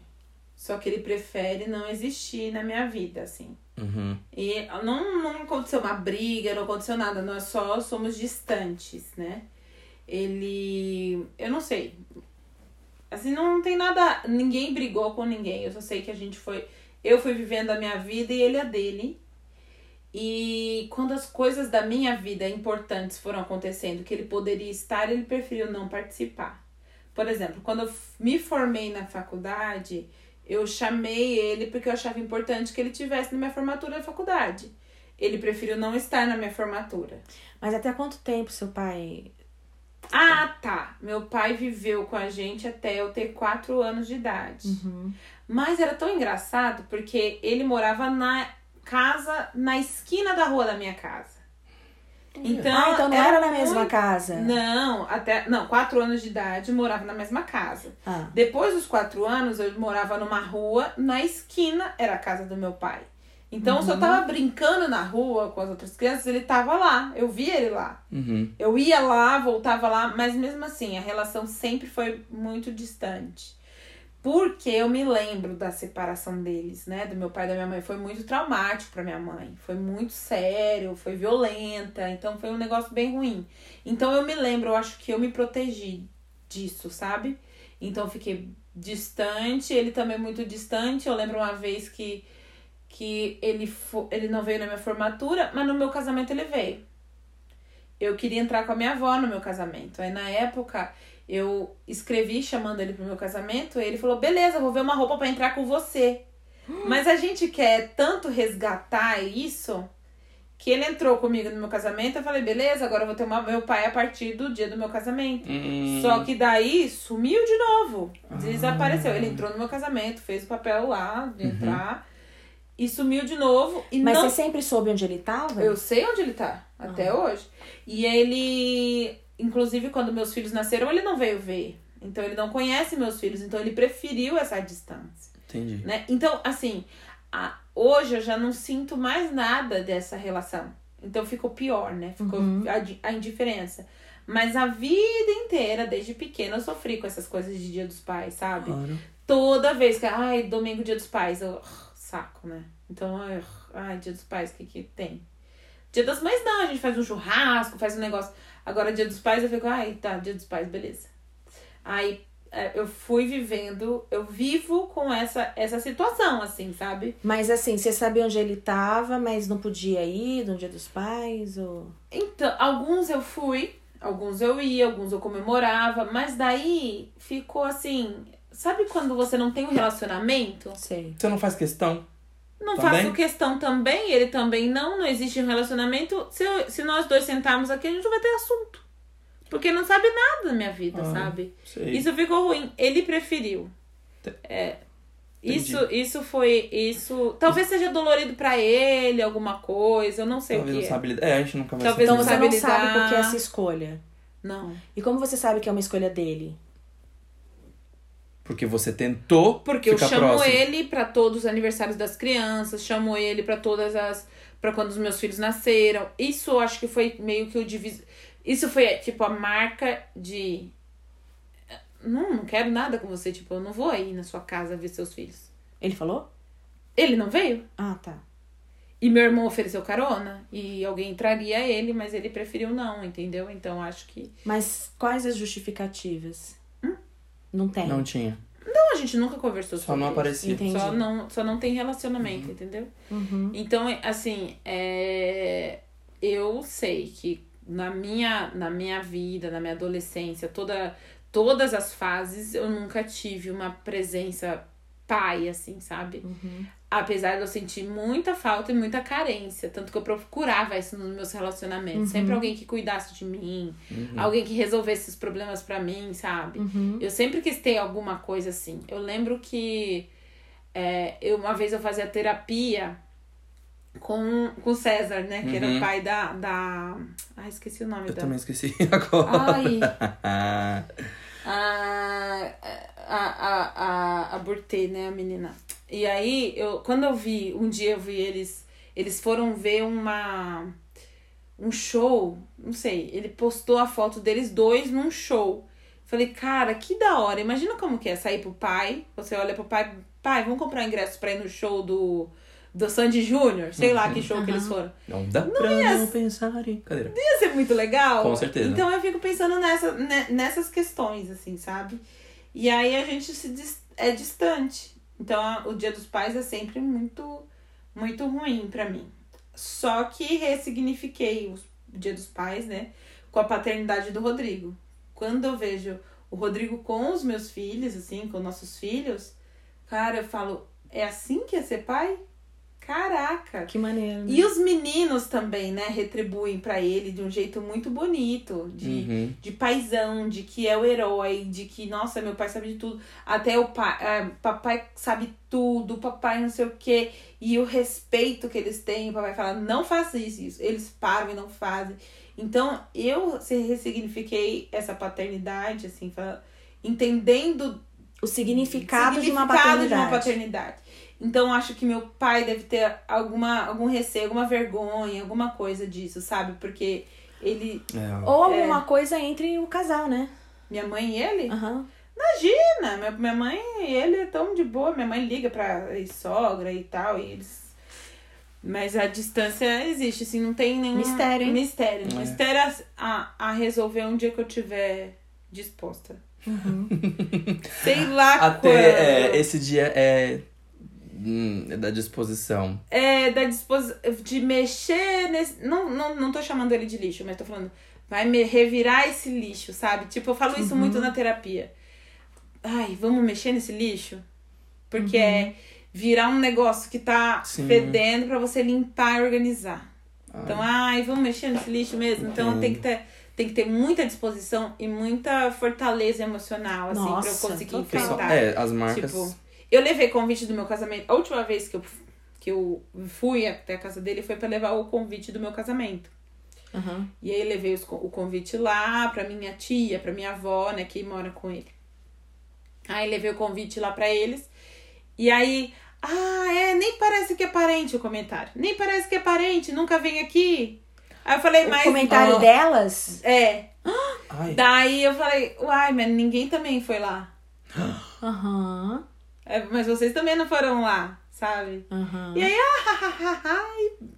Só que ele prefere não existir na minha vida, assim. Uhum. E não, não aconteceu uma briga, não aconteceu nada, nós só somos distantes, né? Ele. Eu não sei. Assim, não tem nada. Ninguém brigou com ninguém. Eu só sei que a gente foi. Eu fui vivendo a minha vida e ele a dele. E quando as coisas da minha vida importantes foram acontecendo, que ele poderia estar, ele preferiu não participar. Por exemplo, quando eu me formei na faculdade, eu chamei ele porque eu achava importante que ele tivesse na minha formatura da faculdade. Ele preferiu não estar na minha formatura. Mas até quanto tempo seu pai. Ah, tá. Meu pai viveu com a gente até eu ter quatro anos de idade. Uhum. Mas era tão engraçado porque ele morava na casa, na esquina da rua da minha casa. Então, ah, então não era, na muito- mesma casa? Não, até. Não, quatro anos de idade morava na mesma casa. Ah, Depois dos quatro anos, eu morava numa rua, na esquina era a casa do meu pai. Então, se eu tava brincando na rua com as outras crianças, ele tava lá. Eu via ele lá. Uhum. Eu ia lá, voltava lá, mas mesmo assim, a relação sempre foi muito distante. Porque eu me lembro da separação deles, né? Do meu pai e da minha mãe. Foi muito traumático pra minha mãe. Foi muito sério, foi violenta. Então foi um negócio bem ruim. Então eu me lembro, eu acho que eu me protegi disso, sabe? Então eu fiquei distante, ele também muito distante. Eu lembro uma vez que, que ele, fo- ele não veio na minha formatura, mas no meu casamento ele veio eu queria entrar com a minha avó no meu casamento. Aí na época eu escrevi chamando ele pro meu casamento, e ele falou: "Beleza, vou ver uma roupa pra entrar com você". (gasps) Mas a gente quer tanto resgatar isso que ele entrou comigo no meu casamento, eu falei: "Beleza, agora eu vou ter uma, meu pai a partir do dia do meu casamento". Hum. Só que daí sumiu de novo. Desapareceu. Ele entrou no meu casamento, fez o papel lá de entrar e sumiu de novo e mas não você sempre soube onde ele tava? eu sei onde ele tá, até hoje. E ele, inclusive, quando meus filhos nasceram, ele não veio ver. Então ele não conhece meus filhos, então ele preferiu essa distância, Entendi. né? Então, assim, a- hoje eu já não sinto mais nada dessa relação. Então ficou pior, né? Ficou a, di- a indiferença. Mas a vida inteira, desde pequena, eu sofri com essas coisas de dia dos pais, sabe? Claro. Toda vez que, ai, domingo, dia dos pais, eu, saco, né? Então, ai, ai, dia dos pais, o que que tem? Dia das mães não, a gente faz um churrasco, faz um negócio. Agora, dia dos pais, eu fico, ai, tá, dia dos pais, beleza. Aí, é, eu fui vivendo, eu vivo com essa, essa situação, assim, sabe? Mas assim, você sabia onde ele tava, mas não podia ir no dia dos pais? Ou... Então, alguns eu fui, alguns eu ia, alguns eu comemorava, mas daí ficou assim. Sabe quando você não tem um relacionamento? Sei. Você não faz questão? Não Também? faço questão também, ele também não, não existe um relacionamento. Se, eu- se nós dois sentarmos aqui, a gente não vai ter assunto. Porque não sabe nada da minha vida, Ah, sabe? Sei. Isso ficou ruim. Ele preferiu. É. Entendi. Isso, isso foi. Isso. Talvez seja dolorido pra ele, alguma coisa. Eu não sei Talvez o não que. é. sabe lidar. É, a gente nunca vai Talvez Então saber. você sabe não sabe lidar. por que essa escolha. Não. E como você sabe que é uma escolha dele? Porque você tentou Porque eu chamo próximo. ele pra todos os aniversários das crianças, chamo ele pra todas as. pra quando os meus filhos nasceram. Isso eu acho que foi meio que o diviso. Isso foi, tipo, a marca de. Não, não quero nada com você. Tipo, eu não vou aí na sua casa ver seus filhos. Ele falou? Ele não veio? Ah, tá. E meu irmão ofereceu carona. E alguém traria ele, mas ele preferiu não, entendeu? Então acho que. Mas quais as justificativas? Não tem. Não tinha. Não, a gente nunca conversou Só sobre não isso. aparecia. Entendi. Só não, só não tem relacionamento, entendeu? Uhum. Então, é, assim, é, eu sei que na minha, na minha vida, na minha adolescência, toda, todas as fases, eu nunca tive uma presença pai, assim, sabe? Apesar de eu sentir muita falta e muita carência. Tanto que eu procurava isso nos meus relacionamentos. Sempre alguém que cuidasse de mim. Alguém que resolvesse os problemas pra mim, sabe? Uhum. Eu sempre quis ter alguma coisa assim. Eu lembro que é, eu, uma vez eu fazia terapia com, com o César, né? Que era Uhum. o pai da. da... Ai, esqueci o nome Eu da. também esqueci (laughs) agora. Ai. (laughs) a, a, a, a, a Burtê, né, a menina. E aí, eu, quando eu vi, um dia eu vi eles, eles foram ver uma, um show, não sei, ele postou a foto deles dois num show. Falei, cara, que da hora, imagina como que é sair pro pai, você olha pro pai, pai, vamos comprar ingressos pra ir no show do, do Sandy Júnior, sei lá que show que eles foram. Não dá pra ia- não pensar em... Cadeira. Ia ser muito legal. Com certeza. Então eu fico pensando nessa, ne- nessas questões, assim, sabe? E aí a gente se é distante. Então o Dia dos Pais é sempre muito, muito ruim pra mim. Só que ressignifiquei o Dia dos Pais, né? Com a paternidade do Rodrigo. Quando eu vejo o Rodrigo com os meus filhos, assim, com nossos filhos, cara, eu falo, é assim que é ser pai? Caraca! Que maneiro. né? E os meninos também, né, retribuem pra ele de um jeito muito bonito, de, Uhum. de paizão, de que é o herói, de que, nossa, meu pai sabe de tudo. Até o pai, é, papai sabe tudo, papai não sei o quê. E o respeito que eles têm, o papai fala, não faça isso, isso. Eles param e não fazem. Então, eu se- ressignifiquei essa paternidade, assim, fala- entendendo O significado, de uma significado paternidade. de uma paternidade. Então acho que meu pai deve ter alguma, algum receio, alguma vergonha, alguma coisa disso, sabe? Porque ele. É, Ou alguma coisa entre o casal, né? Minha mãe e ele? Aham. Imagina! Minha, minha mãe e ele é tão de boa. Minha mãe liga pra sogra e tal, e eles. Mas a distância existe, assim, não tem nenhum. Mistério, hein? Mistério. É. Mistério a, a resolver um dia que eu tiver disposta. (laughs) Sei lá Até quando. é, esse dia é, hum, é da disposição. é, da disposição de mexer nesse. Não, não, não tô chamando ele de lixo, mas tô falando. Vai me revirar esse lixo, sabe? Tipo, eu falo isso muito na terapia. Ai, vamos mexer nesse lixo? Porque é virar um negócio que tá Sim. fedendo pra você limpar e organizar. Ah, Então, ai, vamos mexer nesse lixo mesmo. Então tem que ter. Tem que ter muita disposição e muita fortaleza emocional, assim, pra eu Nossa, conseguir enfrentar. é, as marcas. Tipo, eu levei convite do meu casamento. A última vez que eu, que eu fui até a casa dele foi pra levar o convite do meu casamento. Aham. E aí eu levei os o convite lá pra minha tia, pra minha avó, né, que mora com ele. Aí levei o convite lá pra eles. E aí Ah, é, nem parece que é parente o comentário. Nem parece que é parente, nunca vem aqui. Aí eu falei, O mas. comentário Ah. delas? É. Ai. Daí eu falei, uai, mas ninguém também foi lá. Aham. É, mas vocês também não foram lá, sabe? Aham. E aí, ah, ha, ha, ha, ha,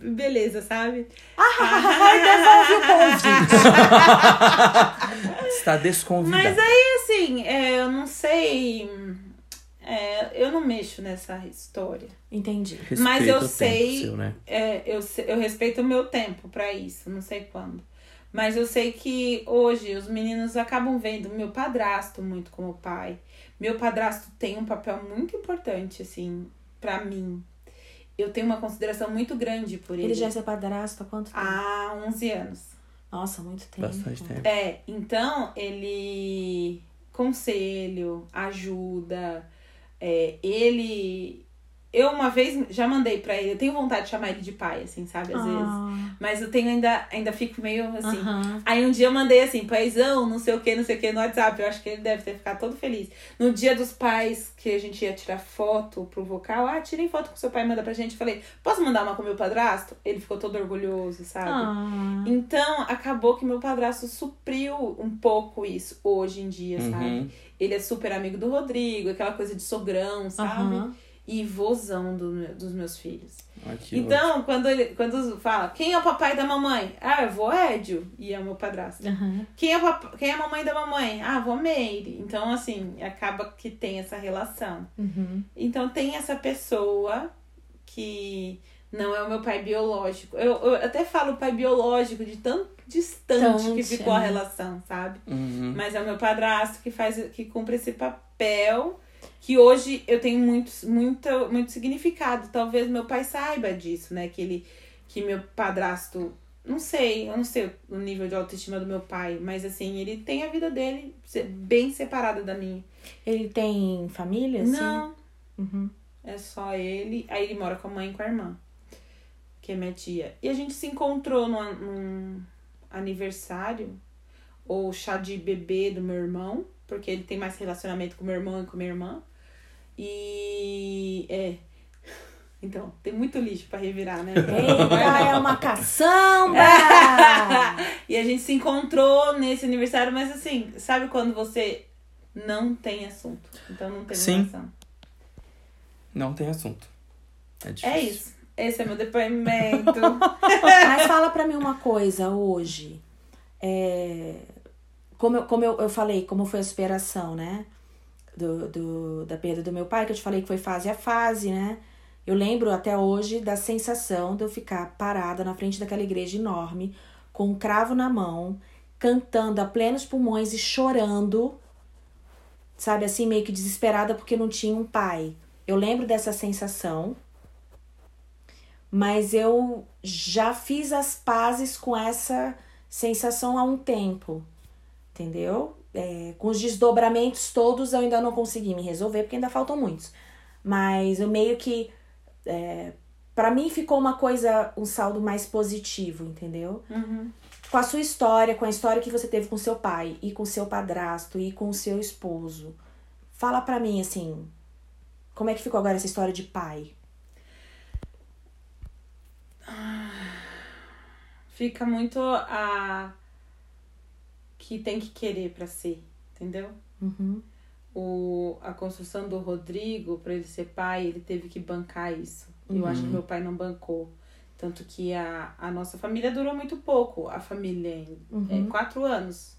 beleza, sabe? Ai, devolve o convite. Está desconvidado. Mas aí, assim, é, eu não sei. é, eu não mexo nessa história. Entendi. Respeita mas eu sei- seu, né? É, eu, eu respeito o meu tempo pra isso, não sei quando. Mas eu sei que hoje os meninos acabam vendo meu padrasto muito como pai. Meu padrasto tem um papel muito importante, assim, pra mim. Eu tenho uma consideração muito grande por ele. Ele já é seu padrasto há quanto tempo? Há 11 anos. Nossa, muito tempo. Bastante tempo. É, então ele conselho, ajuda, é, ele eu uma vez já mandei pra ele, eu tenho vontade de chamar ele de pai, assim, sabe, às vezes. Ah, Mas eu tenho ainda ainda fico meio assim. aham. Aí um dia eu mandei assim, paizão, não sei o que, não sei o que, no WhatsApp. Eu acho que ele deve ter ficado todo feliz. No dia dos pais, que a gente ia tirar foto pro vocal, ah, tirei foto com seu pai, manda pra gente. Eu Falei, posso mandar uma com meu padrasto? Ele ficou todo orgulhoso, sabe? Ah. Então, acabou que meu padrasto supriu um pouco isso hoje em dia, Uhum. sabe? Ele é super amigo do Rodrigo, aquela coisa de sogrão, sabe? Aham. E vozão do dos meus filhos. Aqui, então, quando ele quando fala, quem é o papai da mamãe? Ah, eu vou Édio, e é o meu padrasto. Aham. Quem é, o pap- quem é a mamãe da mamãe? Ah, vou Meire. Então, assim, acaba que tem essa relação. Uhum. Então tem essa pessoa que não é o meu pai biológico. Eu, eu até falo pai biológico de tão distante que Distante, ficou a é. relação, sabe? Uhum. Mas é o meu padrasto que faz que cumpre esse papel que hoje eu tenho muito, muito, muito significado. Talvez meu pai saiba disso, né? Que ele que meu padrasto não sei, eu não sei o nível de autoestima do meu pai, mas assim, ele tem a vida dele bem separada da minha. Ele tem família? assim? Não, Uhum. é só ele. Aí ele mora com a mãe e com a irmã, que é minha tia. E a gente se encontrou num, num aniversário, ou chá de bebê do meu irmão, porque ele tem mais relacionamento com meu irmão e com minha irmã. E é. (laughs) Então, tem muito lixo pra revirar, né? Eita, é uma caçamba! (laughs) E a gente se encontrou nesse aniversário, mas assim, sabe quando você não tem assunto? Então não tem Sim. relação. Não tem assunto. É difícil. É isso. Esse é meu depoimento. (laughs) Mas fala pra mim uma coisa hoje. É, como eu, como eu, eu falei, como foi a superação, né? Do, do, da perda do meu pai, que eu te falei que foi fase a fase, né? Eu lembro até hoje da sensação de eu ficar parada na frente daquela igreja enorme, com um cravo na mão, cantando a plenos pulmões e chorando, sabe, assim, meio que desesperada porque não tinha um pai. Eu lembro dessa sensação, mas eu já fiz as pazes com essa sensação há um tempo, entendeu? É, com os desdobramentos todos eu ainda não consegui me resolver, porque ainda faltam muitos. Mas eu meio que. É, para mim ficou uma coisa, um saldo mais positivo, entendeu? Uhum. Com a sua história, com a história que você teve com seu pai, e com seu padrasto, e com seu esposo. Fala pra mim, assim, como é que ficou agora essa história de pai? Fica muito a. que tem que querer pra ser, entendeu? Uhum. O, a construção do Rodrigo, pra ele ser pai, ele teve que bancar isso. Eu acho que meu pai não bancou. Tanto que a, a nossa família durou muito pouco. A família, é, quatro anos,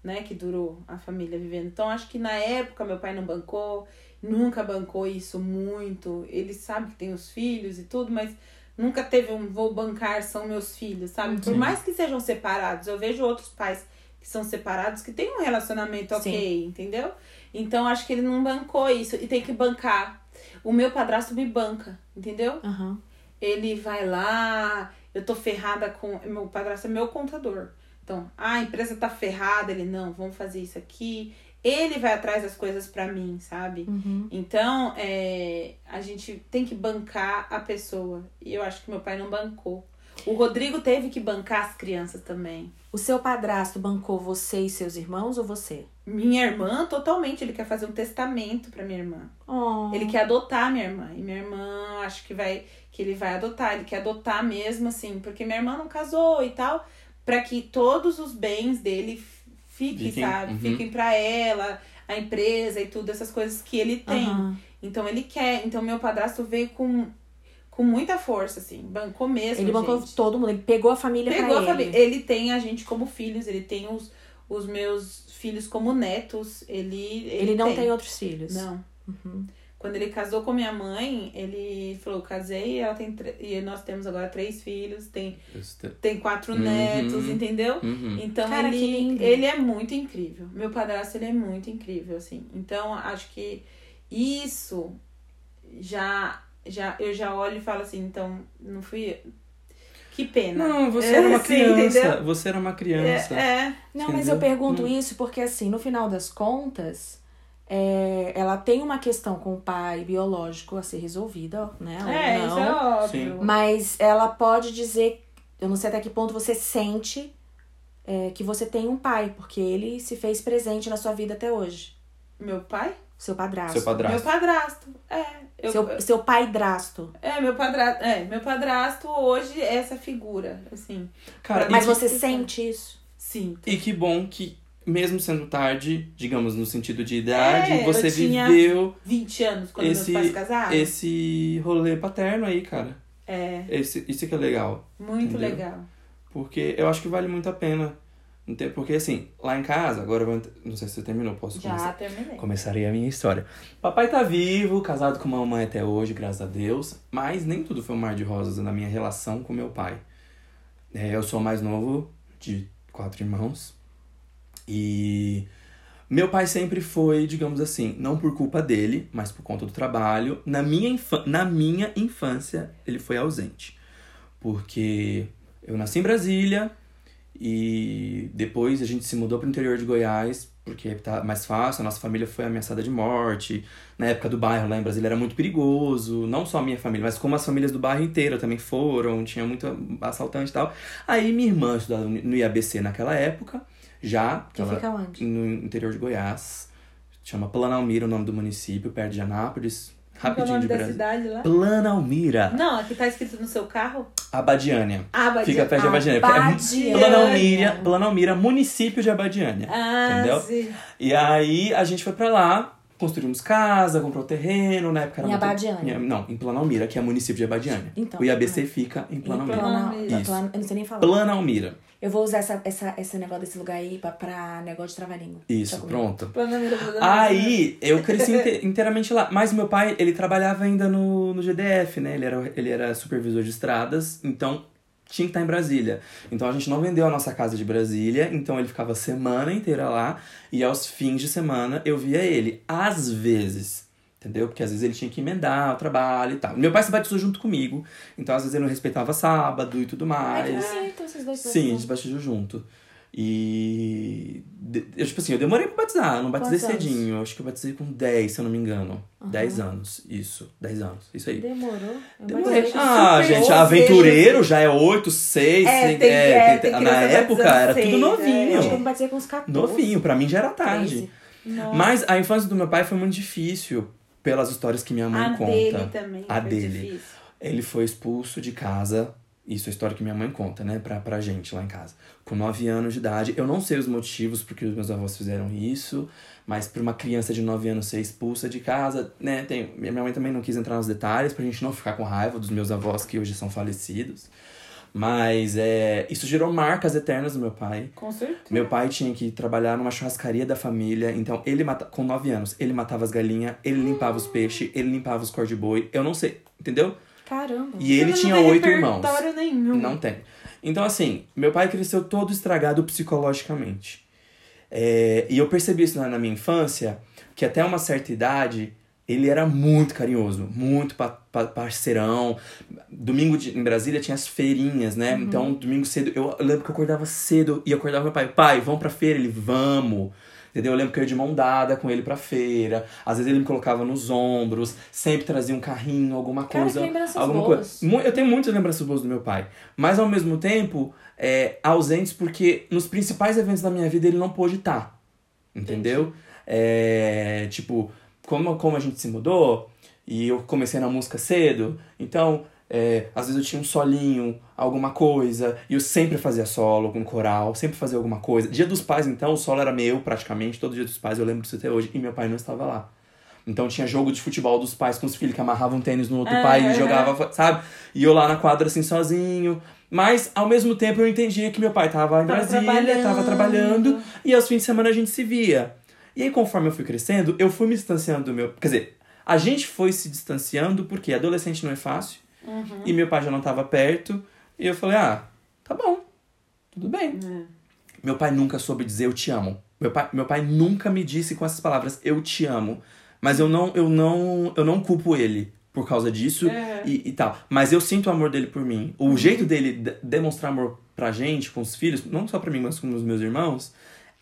né, que durou a família vivendo. Então, acho que na época meu pai não bancou, nunca bancou isso muito. Ele sabe que tem os filhos e tudo, mas nunca teve um vou bancar, são meus filhos, sabe? Por mais que sejam separados, eu vejo outros pais que são separados que têm um relacionamento ok, entendeu? Então, acho que ele não bancou isso e tem que bancar. O meu padrasto me banca, entendeu? Aham. ele vai lá, eu tô ferrada com. Meu padrasto é meu contador. Então, ah, a empresa tá ferrada, ele não, vamos fazer isso aqui. Ele vai atrás das coisas pra mim, sabe? Uhum. Então, é, a gente tem que bancar a pessoa. E eu acho que meu pai não bancou. O Rodrigo teve que bancar as crianças também. O seu padrasto bancou você e seus irmãos ou você? Minha irmã, totalmente, ele quer fazer um testamento pra minha irmã. Oh. Ele quer adotar minha irmã. E minha irmã acho que vai que ele vai adotar. Ele quer adotar mesmo, assim, porque minha irmã não casou e tal. Pra que todos os bens dele fiquem, Fiquem, sabe? uhum. Fiquem pra ela, a empresa e tudo, essas coisas que ele tem. Aham. Então ele quer. Então meu padrasto veio com, com muita força, assim. Bancou mesmo. Ele bancou gente. todo mundo, ele pegou a família Pegou pra a ele. família. Ele tem a gente como filhos, ele tem os, os meus filhos como netos. Ele, Ele, não tem. outros filhos. Não. Uhum. Quando ele casou com minha mãe, ele falou: casei, ela tem e nós temos agora três filhos, tem, tem quatro Uhum. netos, entendeu? Uhum. Então Cara, ele, ele é muito incrível. Meu padrasto ele é muito incrível, assim. Então acho que isso já, já eu já olho e falo assim, então não fui. Que pena. Não, você era uma Sim, criança. entendeu? Você era uma criança. É, é. Não, Entendeu? mas eu pergunto Hum. isso porque, assim, no final das contas, é, ela tem uma questão com o pai biológico a ser resolvida, né? ou É, não. isso é óbvio. Mas ela pode dizer, eu não sei até que ponto você sente é, que você tem um pai, porque ele se fez presente na sua vida até hoje. Meu pai? Seu padrasto. Seu padrasto. Meu padrasto. É. Eu, Seu, seu pai drasto. É, meu padrasto. É, meu padrasto hoje é essa figura, assim. Cara, Mas você que- sente isso? Sim. e que bom que, mesmo sendo tarde, digamos, no sentido de idade, É, você eu tinha viveu 20 anos quando Esse- meus pais casaram. esse rolê paterno aí, cara. É, Esse, isso que é legal. muito Entendeu? legal. Porque eu acho que vale muito a pena. Ente- Porque assim, lá em casa, agora eu Não sei se você terminou, posso Já começar? terminei. Começarei a minha história. Papai tá vivo, casado com mamãe até hoje, graças a Deus. Mas nem tudo foi um mar de rosas na minha relação com meu pai. É, eu sou o mais novo de quatro irmãos. E meu pai sempre foi, digamos assim, não por culpa dele, mas por conta do trabalho. Na minha, na minha infância, ele foi ausente. Porque eu nasci em Brasília e depois a gente se mudou para o interior de Goiás, porque tá mais fácil, a nossa família foi ameaçada de morte. Na época do bairro lá em Brasília era muito perigoso, não só a minha família, mas como as famílias do bairro inteiro também foram, tinha muito assaltante e tal. Aí minha irmã estudava no IABC naquela época, já, Que fica onde? no interior de Goiás. Chama Planalmira o nome do município, perto de Anápolis, rapidinho nome de da Brasília. cidade lá? Planalmira, Não, aqui tá escrito no seu carro. Abadiânia. Abadiânia. Fica perto de Abadiânia. é Abadiânia. Planalmira, Planalmira, município de Abadiânia. Ah, Entendeu? sim. E aí a gente foi pra lá, construímos casa, comprou terreno, na época era Em muito- Abadiânia? Em- Não, em Planalmira, que é município de Abadiânia. Então, o IABC fica em Planalmira. Planalmira. Isso. Eu não sei nem falar. Planalmira. Eu vou usar essa, essa, esse negócio desse lugar aí pra, pra negócio de trava-língua. Isso, pronto. Planamira. Aí, eu cresci inte- inteiramente lá. Mas meu pai, ele trabalhava ainda no, no GDF, né? Ele era, ele era supervisor de estradas, então tinha que estar em Brasília. Então a gente não vendeu a nossa casa de Brasília, então ele ficava a semana inteira lá. E aos fins de semana eu via ele. Às vezes, entendeu? Porque às vezes ele tinha que emendar o trabalho e tal. Meu pai se batizou junto comigo, então às vezes ele não respeitava sábado e tudo Ai, que mais. bonito, esses dois Sim, a gente batizou junto. E. Eu, tipo assim, eu demorei pra batizar, eu não batizei Quantos cedinho. Acho que eu batizei com 10, se eu não me engano. 10 anos, isso. 10 anos, isso aí. Demorou. Eu Demorei. Ah, gente, aventureiro já é 8, 6. É, tem- tem- é, tem na época era seis, tudo é. Eu acho que eu novinho. batizei com uns 14. Novinho, pra mim já era tarde. 13. Nossa. Mas a infância do meu pai foi muito difícil pelas histórias que minha mãe a conta. dele também. A dele. Difícil. Ele foi expulso de casa. Isso é a história que minha mãe conta, né? Pra, pra gente lá em casa. Com 9 anos de idade. Eu não sei os motivos porque os meus avós fizeram isso. Mas pra uma criança de 9 anos ser expulsa de casa, né? Tem, minha mãe também não quis entrar nos detalhes pra gente não ficar com raiva dos meus avós que hoje são falecidos. Mas é, isso gerou marcas eternas no meu pai. Com certeza. Meu pai tinha que trabalhar numa churrascaria da família, então ele mata... com 9 anos, ele matava as galinhas, ele limpava os peixes, ele limpava os cor de boi. Eu não sei, entendeu? Caramba. E ele tinha não tem oito irmãos. nenhum. Não tem. Então, assim, meu pai cresceu todo estragado psicologicamente. É, e eu percebi isso na, na minha infância, que até uma certa idade ele era muito carinhoso, muito pa, pa- parceirão. Domingo de- em Brasília tinha as feirinhas, né? Então, domingo cedo, eu lembro que eu acordava cedo e acordava meu pai, pai, vamos pra feira? Ele, vamos. Entendeu? Eu lembro que eu ia de mão dada com ele pra feira. Às vezes ele me colocava nos ombros, sempre trazia um carrinho, alguma Cara, coisa. alguma boas. coisa. Eu tenho muitas lembranças boas do meu pai. Mas ao mesmo tempo, é, ausentes porque nos principais eventos da minha vida ele não pôde estar. Entendeu? É, tipo, como, como a gente se mudou e eu comecei na música cedo, então é, às vezes eu tinha um solinho, alguma coisa, e eu sempre fazia solo, algum coral, sempre fazia alguma coisa. Dia dos pais, então, o solo era meu praticamente, todo dia dos pais, eu lembro disso até hoje, e meu pai não estava lá. Então tinha jogo de futebol dos pais com os filhos que amarravam tênis no outro Ah, pai e jogava, sabe? E eu lá na quadra assim sozinho. Mas ao mesmo tempo eu entendia que meu pai tava em Tava Brasília, trabalhando. tava trabalhando, e aos fins de semana a gente se via. E aí, conforme eu fui crescendo, eu fui me distanciando do meu. Quer dizer, a gente foi se distanciando porque adolescente não é fácil. Uhum. E meu pai já não tava perto. E eu falei, ah, tá bom, tudo bem. É. Meu pai nunca soube dizer eu te amo. Meu pai, meu pai nunca me disse com essas palavras eu te amo. Mas eu não, eu não, eu não culpo ele por causa disso É. e, e tal. Mas eu sinto o amor dele por mim. O jeito dele de- demonstrar amor pra gente, com os filhos, não só pra mim, mas com os meus irmãos,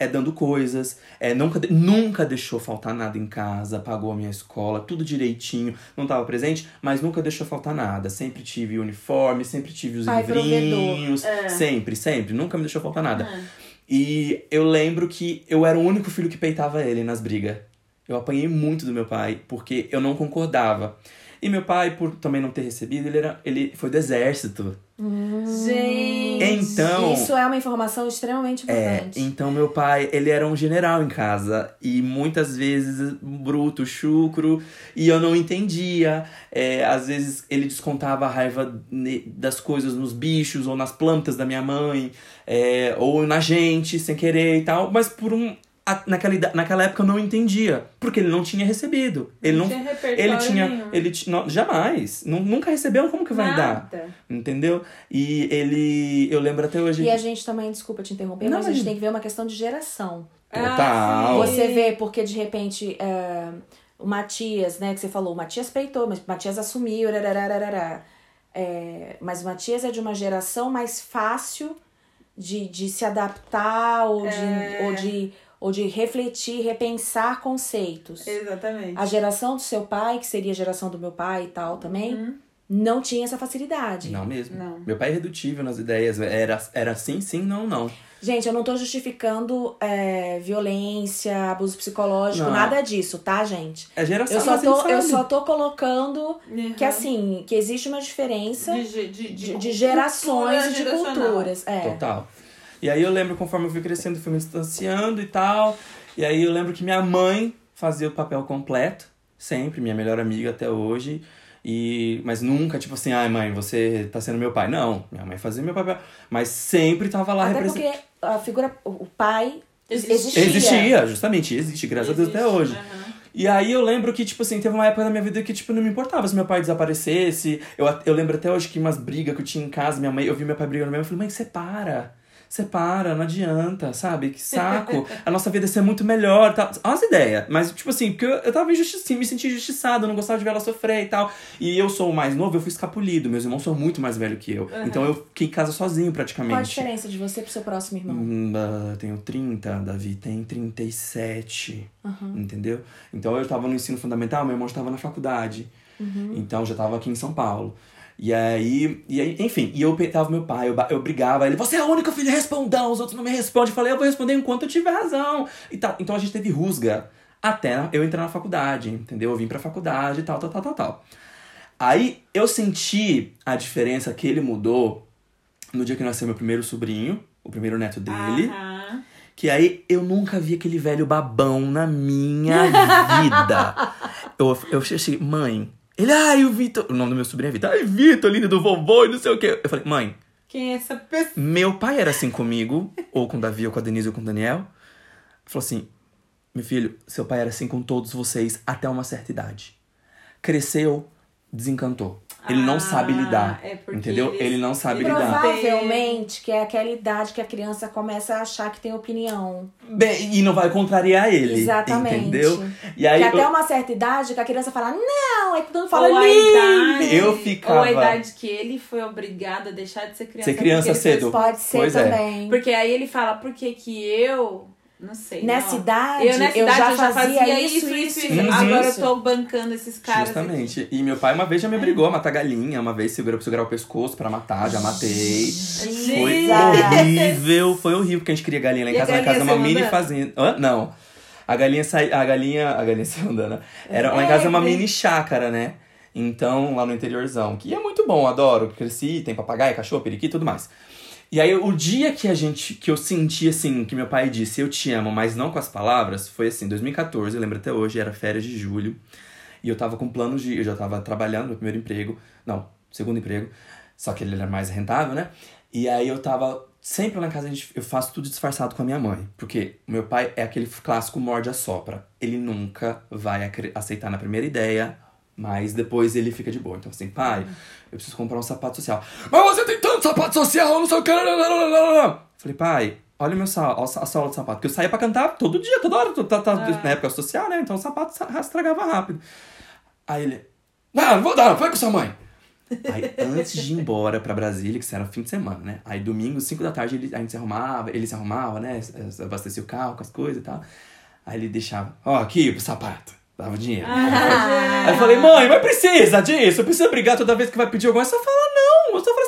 é dando coisas, é nunca, nunca deixou faltar nada em casa, pagou a minha escola, tudo direitinho, não tava presente, mas nunca deixou faltar nada. Sempre tive uniforme, sempre tive os Pai livrinhos. É. sempre, sempre, nunca me deixou faltar nada. É. E eu lembro que eu era o único filho que peitava ele nas brigas. Eu apanhei muito do meu pai, porque eu não concordava. E meu pai, por também não ter recebido, ele, era, ele foi do exército. Gente. Então. Isso é uma informação extremamente É, importante. então meu pai, ele era um general em casa e muitas vezes bruto, chucro, e eu não entendia. É, às vezes ele descontava a raiva das coisas nos bichos ou nas plantas da minha mãe, é, ou na gente, sem querer e tal, mas por um. A- Naquela, naquela época eu não entendia, porque ele não tinha recebido. Ele não. tinha repertório Ele tinha. nenhum. Ele não, jamais. Nu- nunca recebeu, como que vai dar? Nada. Entendeu? E ele. Eu lembro até hoje. E a gente também, desculpa te interromper, Não, mas a gente tem que ver uma questão de geração. Total. Ah. Você vê, porque de repente é, o Matias, né, que você falou, o Matias peitou, mas o Matias assumiu. É, mas o Matias é de uma geração mais fácil de, de se adaptar ou, É. de, ou, de, ou de refletir, repensar conceitos. Exatamente. A geração do seu pai, que seria a geração do meu pai e tal também, não tinha essa facilidade. Não mesmo. Não. Meu pai é redutível nas ideias. Era, era sim, sim, não, não. Gente, eu não tô justificando é, violência, abuso psicológico, Não. nada disso, tá, gente? É geração, Eu só, tô, eu só tô colocando Uhum. que assim, que existe uma diferença de, de, de, de, de gerações e de culturas. É. Total. E aí eu lembro, conforme eu fui crescendo, fui me distanciando e tal. E aí eu lembro que minha mãe fazia o papel completo, sempre, minha melhor amiga até hoje. E, mas nunca, tipo assim, ai mãe, você tá sendo meu pai. Não, minha mãe fazia meu papel. Mas sempre tava lá Até representando. porque a figura, o pai Existia. existia. Justamente, existe, graças a Deus até Existe, hoje. aham. E aí eu lembro que, tipo assim, teve uma época da minha vida que, tipo, não me importava se meu pai desaparecesse. Eu, eu lembro até hoje que umas brigas que eu tinha em casa, minha mãe, eu vi meu pai brigando mesmo, eu falei, mãe, separa. Separa, não adianta, sabe? Que saco. (laughs) A nossa vida ia ser muito melhor. Tal. Olha as ideias. Mas, tipo assim, porque eu, eu tava injusti me senti injustiçado, eu não gostava de ver ela sofrer e tal. E eu sou o mais novo, eu fui escapulido. Meus irmãos são muito mais velhos que eu. Então eu fiquei em casa sozinho, praticamente. Qual a diferença de você pro seu próximo irmão? Hum, tenho 30, Davi tem 37. Entendeu? Então eu tava no ensino fundamental, meu irmão estava na faculdade. Então já tava aqui em São Paulo. E aí, e aí, enfim, e eu peitava meu pai, eu, eu brigava, ele, você é o único filho respondão, os outros não me respondem. Eu falei, eu vou responder enquanto eu tiver razão. E tal. Então a gente teve rusga até eu entrar na faculdade, entendeu? Eu vim pra faculdade e tal, tal, tal, tal, tal. Aí eu senti a diferença que ele mudou no dia que nasceu meu primeiro sobrinho, o primeiro neto dele. Aham. Que aí eu nunca vi aquele velho babão na minha (laughs) vida. eu, eu cheguei, mãe. Ele, ai, o Vitor. O nome do meu sobrinho é Vitor. Ai, Vitor, lindo do vovô e não sei o quê. Eu falei, mãe, Quem é essa pessoa? meu pai era assim comigo, ou com o Davi, ou com a Denise, ou com o Daniel. Falou assim: meu filho, seu pai era assim com todos vocês até uma certa idade. Cresceu, desencantou. Ele não Ah, sabe lidar. é porque entendeu? Ele não sabe eles lidar. Provavelmente que é aquela idade que a criança começa a achar que tem opinião. Bem, e não vai contrariar ele. Exatamente. Entendeu? E aí que até eu- uma certa idade que a criança fala, não, aí todo mundo fala, ou idade, Eu ficava- Ou a idade que ele foi obrigado a deixar de ser criança. Ser criança porque ele foi cedo. Pode ser Pois é. também. Porque aí ele fala, por que que eu Não sei. Nessa não. idade, eu, nessa eu idade, já eu já fazia fazia isso, isso, isso, isso. Uhum. Agora eu tô bancando esses caras. Justamente. E meu pai uma vez já me obrigou a matar galinha, uma vez segurou pra segurar o pescoço pra matar, já matei. Foi Jesus. horrível, foi horrível, porque a gente cria galinha lá em E casa, na casa é uma mini andando? fazenda. Hã? Não. A galinha sai. A galinha. A galinha (laughs) saiu andando. Era, lá em casa é uma mini chácara, né? Então, lá no interiorzão. Que é muito bom, adoro. Cresci, tem papagaio, cachorro, periquito e tudo mais. E aí, o dia que a gente. que eu senti assim, que meu pai disse eu te amo, mas não com as palavras, foi assim, 2014, eu lembro até hoje, era férias de julho. E eu tava com planos de. Eu já tava trabalhando no meu primeiro emprego. Não, segundo emprego. Só que ele era mais rentável, né? E aí eu tava. Sempre lá em casa a gente, eu faço tudo disfarçado com a minha mãe. Porque meu pai é aquele clássico morde a sopra. Ele nunca vai aceitar na primeira ideia, mas depois ele fica de boa. Então assim, pai, eu preciso comprar um sapato social. Mas você tem tanto sapato social, não sei o que. lá, lá, lá, lá, lá." Falei, pai, olha o meu sal, a sola do sapato. Porque eu saía pra cantar todo dia, toda hora. Tá, tá, Na época social, né? Então o sapato sa- estragava rápido. Aí ele, não, não vou dar, vai com sua mãe. Aí, antes de ir embora pra Brasília, que isso era fim de semana, né? Aí, domingo, 5 da tarde, ele, a gente se arrumava, ele se arrumava, né? Abastecia o carro com as coisas e tal. Aí ele deixava, ó, aqui, pro sapato. Dava o dinheiro. Ah. Aí eu falei, mãe, mas precisa disso? Precisa brigar toda vez que vai pedir alguma coisa? Só fala não. Eu só falo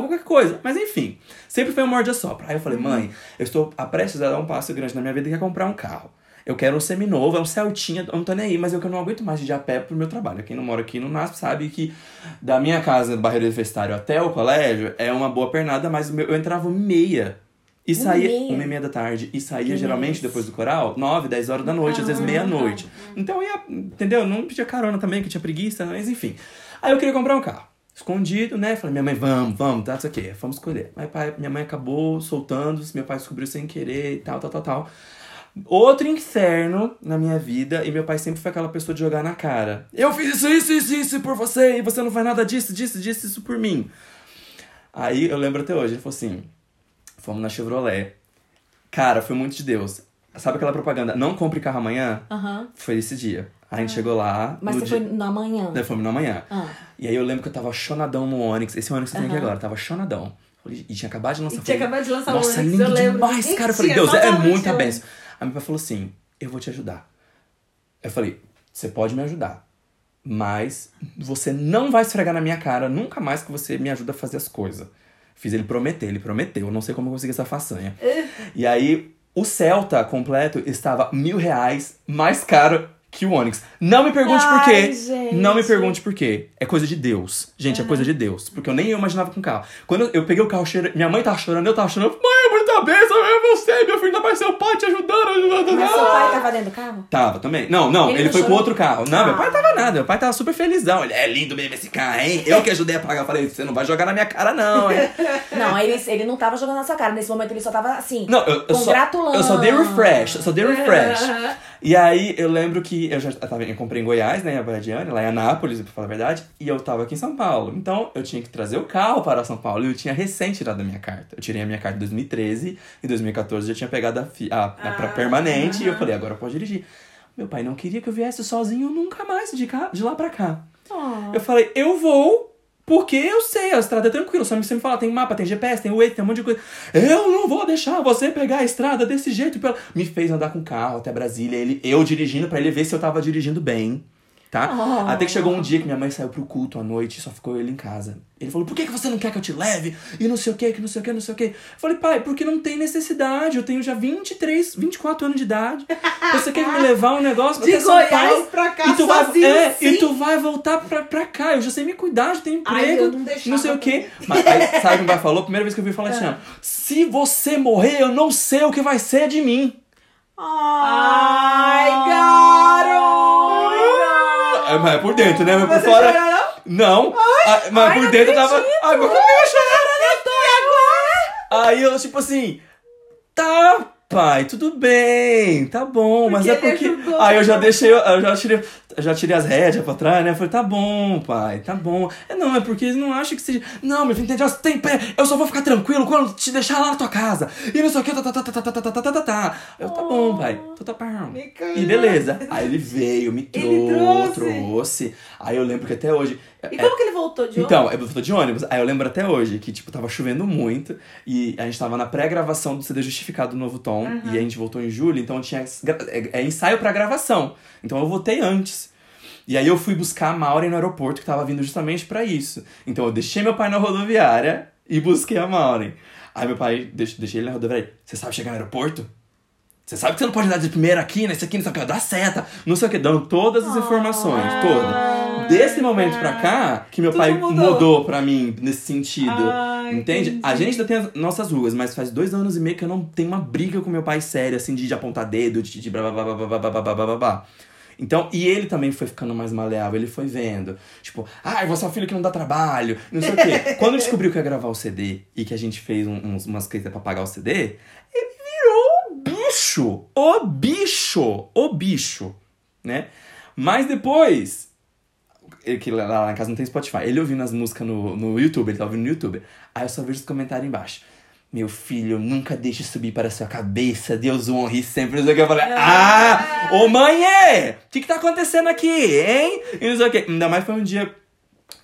qualquer coisa. Mas enfim, sempre foi um morde a sopra. Aí eu falei, mãe, eu estou prestes a dar um passo grande na minha vida que é comprar um carro. Eu quero um seminovo, é um Celtinha, eu não tô nem aí, mas eu que não aguento mais de ir a pé pro meu trabalho. Quem não mora aqui no NASP sabe que da minha casa, do Barreiro Universitário, até o colégio, é uma boa pernada, mas eu entrava meia. E Uma saía meia? uma e meia da tarde. E saía Que geralmente depois do coral, nove, dez horas da noite, às vezes meia-noite. Então eu ia, entendeu? Não pedia carona também, que tinha preguiça, mas enfim. Aí eu queria comprar um carro. Escondido, né? Falei, minha mãe, vamos, vamos, tá, isso aqui, vamos escolher. Mas pai, minha mãe acabou soltando, meu pai descobriu sem querer e tal, tal, tal, tal. Outro inferno na minha vida, e meu pai sempre foi aquela pessoa de jogar na cara. Eu fiz isso, isso, isso, isso por você, e você não faz nada disso, disso, disso, isso por mim. Aí eu lembro até hoje, ele falou assim: fomos na Chevrolet. Cara, foi muito de Deus. Sabe aquela propaganda? Não compre carro amanhã? Aham. Foi esse dia. A gente chegou lá. Mas no você dia... foi na manhã. Daí fomos na manhã. Ah. E aí eu lembro que eu tava chonadão no Onix. Esse Onix que eu tenho aqui agora, tava chonadão. E tinha acabado de lançar. E tinha acabado de lançar o Nossa, Onix, lindo eu lembro. demais, cara. Eu falei, Deus, é muita benção. Aí meu pai falou assim: eu vou te ajudar. Eu falei, você pode me ajudar. Mas você não vai esfregar na minha cara nunca mais que você me ajuda a fazer as coisas. Fiz ele prometer, ele prometeu. Eu não sei como eu consegui essa façanha. e aí, o Celta completo estava mil reais mais caro que o Onix. Não me pergunte por Ai, quê. gente. Não me pergunte por quê. É coisa de Deus. Gente, é coisa de Deus. Porque eu nem eu imaginava com carro. Quando eu, peguei o carro, cheiro, minha mãe tava chorando, eu tava chorando. Mãe, é muita bênção, é você, meu filho, ainda mais seu pai te ajudando. Mas seu pai tava dentro do carro? Tava também. Não, não, Ele ele, não foi com chorou? outro carro. Não, meu Ah. pai tava nada. Meu pai tava super felizão. Ele é lindo mesmo esse carro, hein? Eu que ajudei a pagar. Eu falei, você não vai jogar na minha cara, não, hein? (laughs) Não, ele, ele não tava jogando na sua cara. Nesse momento ele só tava assim. Não, eu, eu só. Congratulando. Eu só dei refresh. Eu só dei refresh. (laughs) E aí eu lembro que eu já tava, eu comprei em Goiás, né, em Abradiane, lá em Anápolis, pra falar a verdade, e eu tava aqui em São Paulo. Então eu tinha que trazer o carro para São Paulo e eu tinha recém tirado a minha carta. Eu tirei a minha carta em 2013, em 2014 eu já tinha pegado a, fi- a, a pra permanente e eu falei, agora eu posso dirigir. Meu pai não queria que eu viesse sozinho nunca mais de, cá, de lá pra cá. Oh. Eu falei, eu vou, porque eu sei, a estrada é tranquila. Só você me fala, tem mapa, tem GPS, tem Waze, tem um monte de coisa. Eu não vou deixar você pegar a estrada desse jeito. Pela... Me fez andar com o carro até Brasília, ele, eu dirigindo pra ele ver se eu tava dirigindo bem. Tá? Oh. Até que chegou um dia que minha mãe saiu pro culto à noite e só ficou ele em casa. Ele falou, por que, que você não quer que eu te leve? E não sei o que, que não sei o que, não sei o que. Eu falei, pai, porque não tem necessidade. Eu tenho já 23, 24 anos de idade. Você quer me levar um negócio De até São Goiás Paulo, pra cá, e tu vai, sozinho, é, sim. e tu vai voltar pra, pra cá. Eu já sei me cuidar, já tenho Ai, emprego, eu não deixava sei o quê. Mas aí, sabe o que pai falou? Primeira vez que eu vi falar assim, ó. Se você morrer, eu não sei o que vai ser de mim. Ai, garoto! É, mas é por dentro, né? Mas por Você fora... chorou, não? Não. Ah, mas por dentro tava... Ai, mas como eu ia chorar? Eu tô agora! Aí eu, tipo assim, tá, pai, tudo bem, tá bom, mas Porque é porque. ajudou. Aí eu já deixei, eu já tirei. já tirei as rédeas pra trás, né? Eu falei, tá bom, pai, tá bom. É, não, é porque eles não acham que seja. Não, meu filho, entende? Você tem pé, eu só vou ficar tranquilo quando te deixar lá na tua casa. E não sei o que, tá, tá, tá, tá, tá, tá, tá, tá, tá, tá. Eu, tá bom, pai. Tô, tá. E beleza. Aí ele veio, me trouxe. trouxe. Aí eu lembro que até hoje. E é- como que ele voltou de então, eu tô de ônibus. Aí eu lembro até hoje que, tipo, tava chovendo muito. E a gente tava na pré-gravação do CD Justificado do Novo Tom. E a gente voltou em julho, então tinha é, é ensaio pra gravação. Então eu voltei antes. E aí eu fui buscar a Maureen no aeroporto, que tava vindo justamente pra isso. Então eu deixei meu pai na rodoviária e busquei a Maureen. Aí meu pai, deix- deixei ele na rodoviária. Você sabe chegar no aeroporto? Você sabe que você não pode andar de primeira aqui, nesse aqui, não sei o que, dá seta, não sei o que, dando todas as informações, todas. Desse momento pra cá, que meu Tudo pai mudou. mudou pra mim nesse sentido. Ah, entende? A entendi. gente ainda tem as nossas ruas, mas faz dois anos e meio que eu não tenho uma briga com meu pai séria, assim, de, de apontar dedo, de, de blá blá blá blá blá blá blá blá blá. Então, e ele também foi ficando mais maleável, ele foi vendo. Tipo, ai, você é um filho que não dá trabalho, não sei o quê. (laughs) Quando descobriu que ia gravar o CD e que a gente fez um- uns, umas coisas pra pagar o CD, ele virou o bicho! O bicho! O bicho! Né? Mas depois, ele, que lá, lá em casa não tem Spotify. Ele ouvindo as músicas no, no YouTube, ele tá ouvindo no YouTube. Aí eu só vejo os comentários embaixo. Meu filho, nunca deixe subir para sua cabeça, Deus o honre sempre. Não sei o que. Eu falei, ah! Ô mãe, é! O que que tá acontecendo aqui, hein? E não sei o que. Ainda mais foi um dia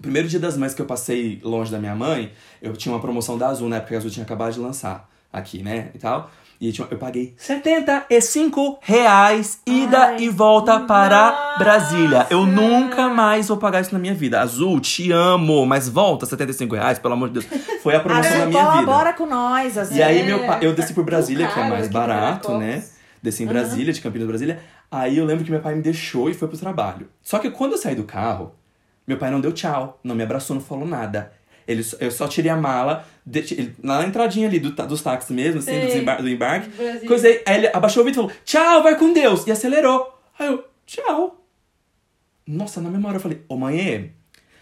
primeiro dia das mães que eu passei longe da minha mãe, eu tinha uma promoção da Azul, na época que a Azul tinha acabado de lançar aqui, né? E tal. E tinha- eu paguei 75 reais ida Ai, e volta para nossa! Brasília. Eu nunca mais vou pagar isso na minha vida. Azul, te amo, mas volta 75 reais, pelo amor de Deus. Foi a promoção da Azul minha vida. colabora com nós, assim. E aí meu pai, eu desci por Brasília, que é mais barato, né? Desci em Brasília, de Campinas, Brasília. Aí eu lembro que meu pai me deixou e foi pro trabalho. Só que quando eu saí do carro, meu pai não deu tchau, não me abraçou, não falou nada. Ele, eu só tirei a mala, de- na entradinha ali do, dos táxis mesmo, assim, do, desembar- do embarque. Coisei, aí ele abaixou o vidro e falou, tchau, vai com Deus. E acelerou. Aí eu, tchau. Nossa, na mesma hora eu falei, ô mãe,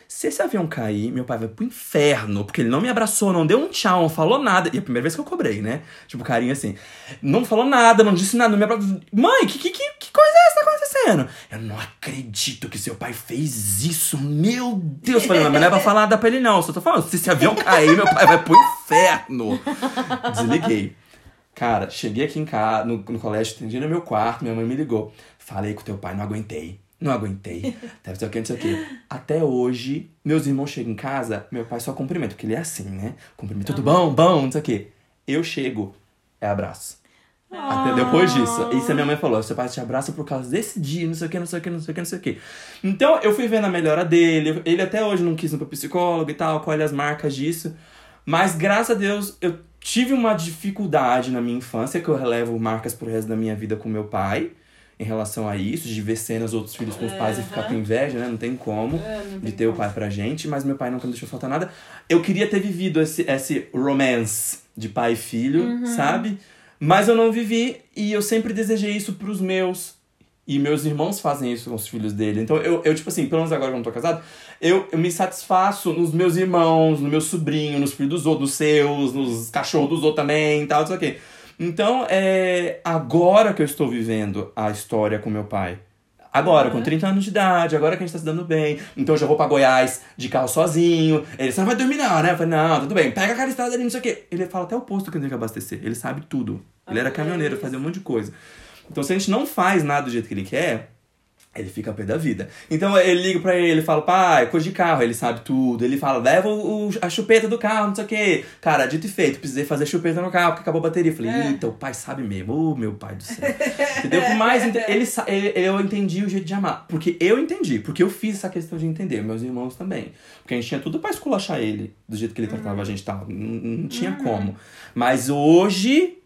se esse avião cair, meu pai vai pro inferno, porque ele não me abraçou, não deu um tchau, não falou nada. E é a primeira vez que eu cobrei, né? Tipo, carinho assim. Não falou nada, não disse nada, não me abraçou. Mãe, que, que, que coisa é essa que tá acontecendo? Eu não acredito que seu pai fez isso, meu Deus. Eu Falei, mas não é pra falar nada pra ele não, só tô falando, se esse avião cair, meu pai vai pro inferno. Desliguei. Cara, cheguei aqui em casa, no, no colégio, atendi no meu quarto, minha mãe me ligou. Falei com teu pai, não aguentei. Não aguentei. Deve ser o que, não sei o que. Até hoje, meus irmãos chegam em casa, meu pai só cumprimenta, porque ele é assim, né? Cumprimenta, tudo bom, bom, não sei o que. Eu chego, é abraço. Até depois disso. Isso a minha mãe falou, seu pai te abraça por causa desse dia, não sei o que, não sei o que, não sei o que, não sei o que. Então, eu fui vendo a melhora dele. Ele até hoje não quis ir pro psicólogo e tal, qual é as marcas disso. Mas, graças a Deus, eu tive uma dificuldade na minha infância, que eu relevo marcas pro resto da minha vida com meu pai. Em relação a isso, de ver cenas outros filhos com os pais e ficar com inveja, né? Não tem como É, não de tem ter o como. pai pra gente, mas meu pai nunca me deixou faltar nada. Eu queria ter vivido esse, esse romance de pai e filho, Uhum. sabe? Mas eu não vivi e eu sempre desejei isso pros meus. E meus irmãos fazem isso com os filhos dele. Então eu, eu tipo assim, pelo menos agora que eu não tô casado, eu, eu me satisfaço nos meus irmãos, no meu sobrinho, nos filhos dos outros, nos seus, nos cachorros dos outros também e tal, não sei o quê. Então, é agora que eu estou vivendo a história com meu pai. Agora, com 30 anos de idade, agora que a gente tá se dando bem. Então eu já vou pra Goiás de carro sozinho. Ele, não vai dormir não, né? Eu falei, não, tudo bem, pega aquela estrada ali, não sei o quê. Ele fala até o posto que eu tenho que abastecer. Ele sabe tudo. Ele era Ah, caminhoneiro, fazia um monte de coisa. Então se a gente não faz nada do jeito que ele quer, ele fica a pé da vida. Então ele liga pra ele, fala, pai, coisa de carro, ele sabe tudo. Ele fala, leva o, o- a chupeta do carro, não sei o quê. Cara, dito e feito, precisei fazer chupeta no carro porque acabou a bateria. Eu falei, É. eita, o pai sabe mesmo. Ô, meu pai do céu. Entendeu? Por mais, ele, ele- eu entendi o jeito de amar. Porque eu entendi, porque eu fiz essa questão de entender, meus irmãos também. Porque a gente tinha tudo pra esculachar ele, do jeito que ele tratava a gente e tal. Não, não tinha como. Mas hoje,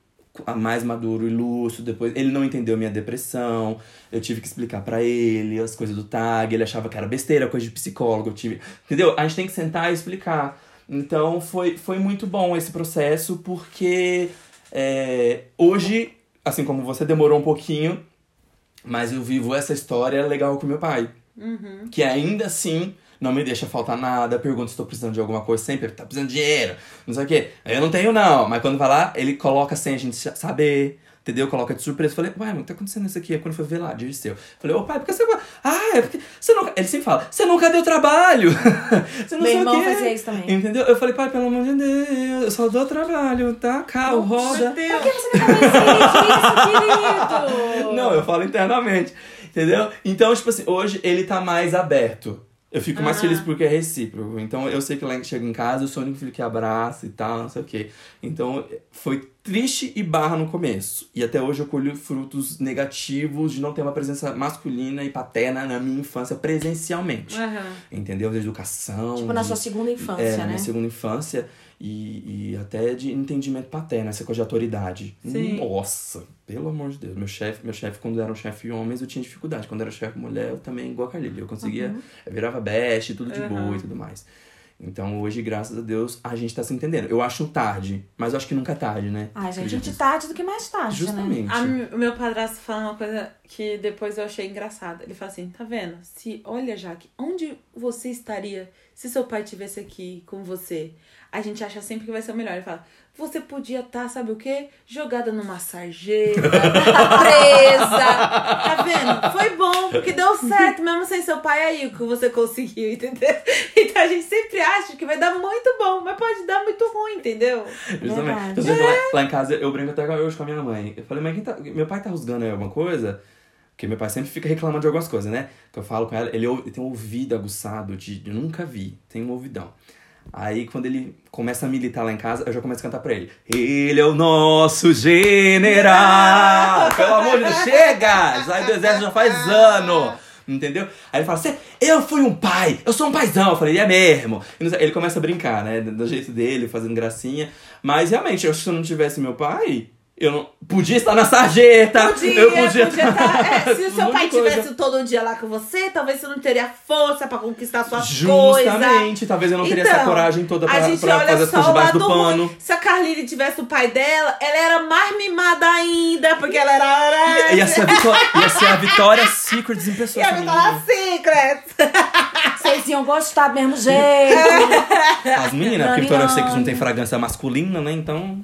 mais maduro e lúcido, depois ele não entendeu minha depressão, eu tive que explicar pra ele as coisas do tag, ele achava que era besteira, coisa de psicólogo, eu tive, entendeu? A gente tem que sentar e explicar. Então foi, foi muito bom esse processo, porque é, hoje, assim como você demorou um pouquinho, mas eu vivo essa história legal com meu pai. Que ainda assim não me deixa faltar nada, pergunta se tô precisando de alguma coisa, sempre tá precisando de dinheiro, não sei o quê. Eu não tenho não, mas quando vai lá, ele coloca sem a gente saber, Entendeu? Coloca de surpresa. Falei, ué, mas tá acontecendo isso aqui? Aí quando foi ver lá, Dirceu. Falei, ô pai, por que você. Ah, é porque. Você nunca... Ele sempre fala, você nunca deu trabalho. (laughs) você não Meu sei irmão o quê. fazia isso também. Entendeu? Eu falei, pai, pelo amor de Deus, eu só dou trabalho, tá? Carro, roda. Meu Deus. Por que você não faz isso, querido? (laughs) Não, eu falo internamente. Entendeu? Então, tipo assim, hoje ele tá mais aberto. Eu fico mais Ah. feliz porque é recíproco. Então eu sei que lá chega em casa, eu sou o único filho que abraça e tal, não sei o quê. Então foi triste e barra no começo. E até hoje eu colho frutos negativos de não ter uma presença masculina e paterna na minha infância presencialmente. Aham. Entendeu? De educação. Tipo, na de- sua segunda infância, é, na né? minha segunda infância e, e até de entendimento paterno, essa coisa de autoridade. Sim. Nossa, pelo amor de Deus. Meu chefe, meu chefe quando era um chefe homens, eu tinha dificuldade. Quando era chefe mulher, eu também, igual a Carlília. Eu conseguia, eu virava best, tudo de Uhum. boa e tudo mais. Então hoje, graças a Deus, a gente tá se entendendo. Eu acho tarde, mas eu acho que nunca é tarde, né? Ai, gente, Acredito antes tarde do que mais tarde, né? Justamente. Mi- O meu padrasto fala uma coisa que depois eu achei engraçada. Ele fala assim: tá vendo? Se, olha, Jaque, onde você estaria se seu pai estivesse aqui com você? A gente acha sempre que vai ser o melhor. Ele fala: você podia estar, sabe o quê? Jogada numa sarjeta, (laughs) presa. Tá vendo? Foi bom, porque deu certo, mesmo sem seu pai aí, o que você conseguiu, entendeu? (laughs) Então a gente sempre acha que vai dar muito bom, mas pode dar muito ruim, entendeu? Justamente. Então, vê, lá, lá em casa, eu brinco até hoje com a minha mãe. Eu falei, mãe, quem tá... meu pai tá rusgando aí alguma coisa? Porque meu pai sempre fica reclamando de algumas coisas, né? Que eu falo com ela, ele, ele tem um ouvido aguçado de. Eu nunca vi, tem um ouvidão. Aí quando ele começa a militar lá em casa, eu já começo a cantar pra ele. Ele é o nosso general! (laughs) Pelo amor de Deus, chega! Sai do exército já faz ano! Entendeu? Aí ele fala assim, eu fui um pai, eu sou um paizão. Eu falei, é mesmo. Ele começa a brincar, né? Do jeito dele, fazendo gracinha. Mas realmente, eu se eu não tivesse meu pai, eu não. Podia estar na sarjeta! Podia, eu podia, podia tá- (laughs) é, se o seu pai coisa. tivesse todo dia lá com você, talvez você não teria força pra conquistar suas coisas. Justamente, talvez eu não teria essa Então, coragem toda a pra, gente pra olha fazer as só coisas o debaixo do pano. ruim. Se a Carline tivesse o pai dela, ela era mais mimada ainda, porque ela era. Ia ser, a Vitó- ia ser a Vitória (laughs) Secrets em E pessoa. a Vitória Secret. (laughs) Vocês iam gostar do mesmo jeito. As meninas, porque Vitória. Secrets não tem fragrância masculina, né? Então.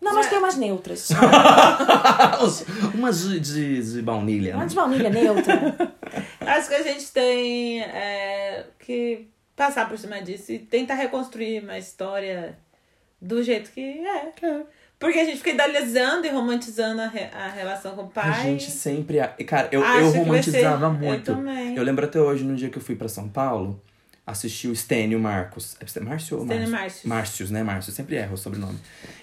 Não, mas tem umas neutras. (laughs) Umas de, de, de baunilha, Uma né? de baunilha neutra. (laughs) Acho que a gente tem é, que passar por cima disso e tentar reconstruir uma história do jeito que é. Porque a gente fica idealizando e romantizando a, re- a relação com o pai. A gente sempre. Cara, eu, eu romantizava ser- muito. Eu também. Eu lembro até hoje, no dia que eu fui pra São Paulo, assisti o Stênio Marcos. É Márcio ou Márcio? Márcios. Márcios, né? Márcio, sempre erro o sobrenome.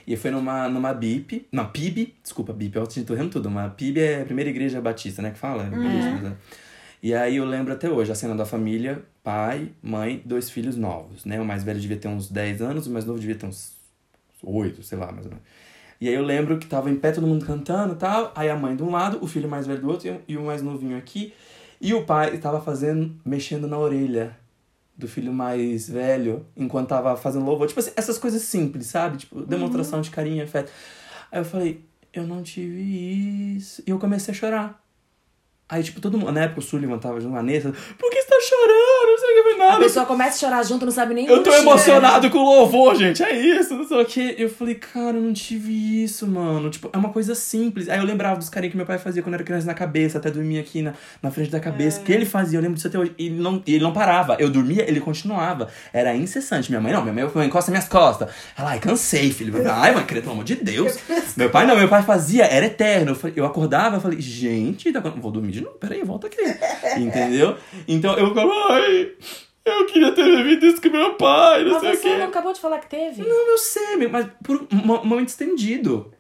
E foi numa, numa BIP. Não, PIB. Desculpa, BIP, eu tô errando tudo. Uma PIB é a primeira igreja batista, né? Que fala? Igreja, E aí eu lembro até hoje a cena da família, pai, mãe, dois filhos novos, né? O mais velho devia ter uns 10 anos, o mais novo devia ter uns 8, sei lá, mais ou menos. E aí eu lembro que tava em pé todo mundo cantando e tal, aí a mãe de um lado, o filho mais velho do outro e o- mais novinho aqui. E o pai tava fazendo, mexendo na orelha do filho mais velho, enquanto tava fazendo louvor. Tipo assim, essas coisas simples, sabe? Tipo, demonstração de carinho, afeto. Aí eu falei, eu não tive isso. E eu comecei a chorar. Aí, tipo, todo mundo. Na época o Sullivan tava junto com a Vanessa. Por que você tá chorando? Não sei o que foi A pessoa começa a chorar junto, não sabe nem o Eu tô emocionado com o louvor, gente. É isso, não sei o que. Eu falei, cara, eu não tive isso, mano. Tipo, é uma coisa simples. Aí eu lembrava dos carinhos que meu pai fazia quando eu era criança na cabeça, até dormia aqui na, na frente da cabeça. Que ele fazia, eu lembro disso até hoje. E ele não, ele não parava. Eu dormia, ele continuava. Era incessante. Minha mãe, não, minha mãe eu encosta minhas costas. Ela, ai, cansei, filho. Falei, ai, mãe, querido, pelo amor de Deus. (laughs) meu pai não, meu pai fazia, era eterno. Eu, falei- eu acordava, eu falei, gente, tá- vou dormir de novo. Peraí, volta aqui. (laughs) Entendeu? Então eu ficava, ai. Eu queria ter vivido isso com meu pai, não Mas sei o você quê. não acabou de falar que teve? Não, eu sei, mas por um mo- momento estendido.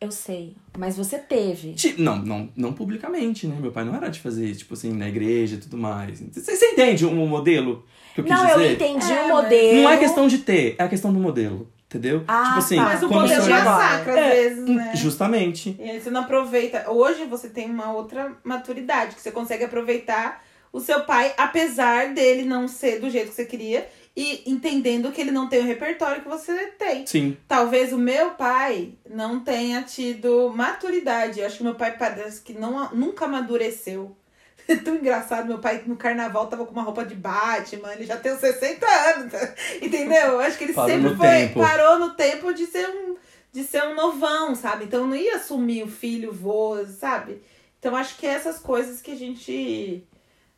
Eu sei. Mas você teve. Ti- Não, não, não publicamente, né? Meu pai não era de fazer isso, tipo assim, na igreja e tudo mais. Você, você entende o modelo que eu quis Não, dizer? eu entendi É, o mas- modelo. Não é questão de ter, é a questão do modelo, entendeu? Ah, tipo assim, tá. Mas o como modelo se- Entendi agora. massacra às É, vezes, né? Justamente. E aí você não aproveita. Hoje você tem uma outra maturidade, que você consegue aproveitar o seu pai, apesar dele não ser do jeito que você queria, e entendendo que ele não tem o repertório que você tem. Sim. Talvez o meu pai não tenha tido maturidade. Eu acho que meu pai parece que não, nunca amadureceu. (laughs) É tão engraçado, meu pai no carnaval tava com uma roupa de Batman, ele já tem uns 60 anos, (laughs) entendeu? Eu acho que ele Parou sempre foi, tempo. parou no tempo de ser um de ser um novão, sabe? Então não ia assumir o filho, vô, sabe? Então acho que é essas coisas que a gente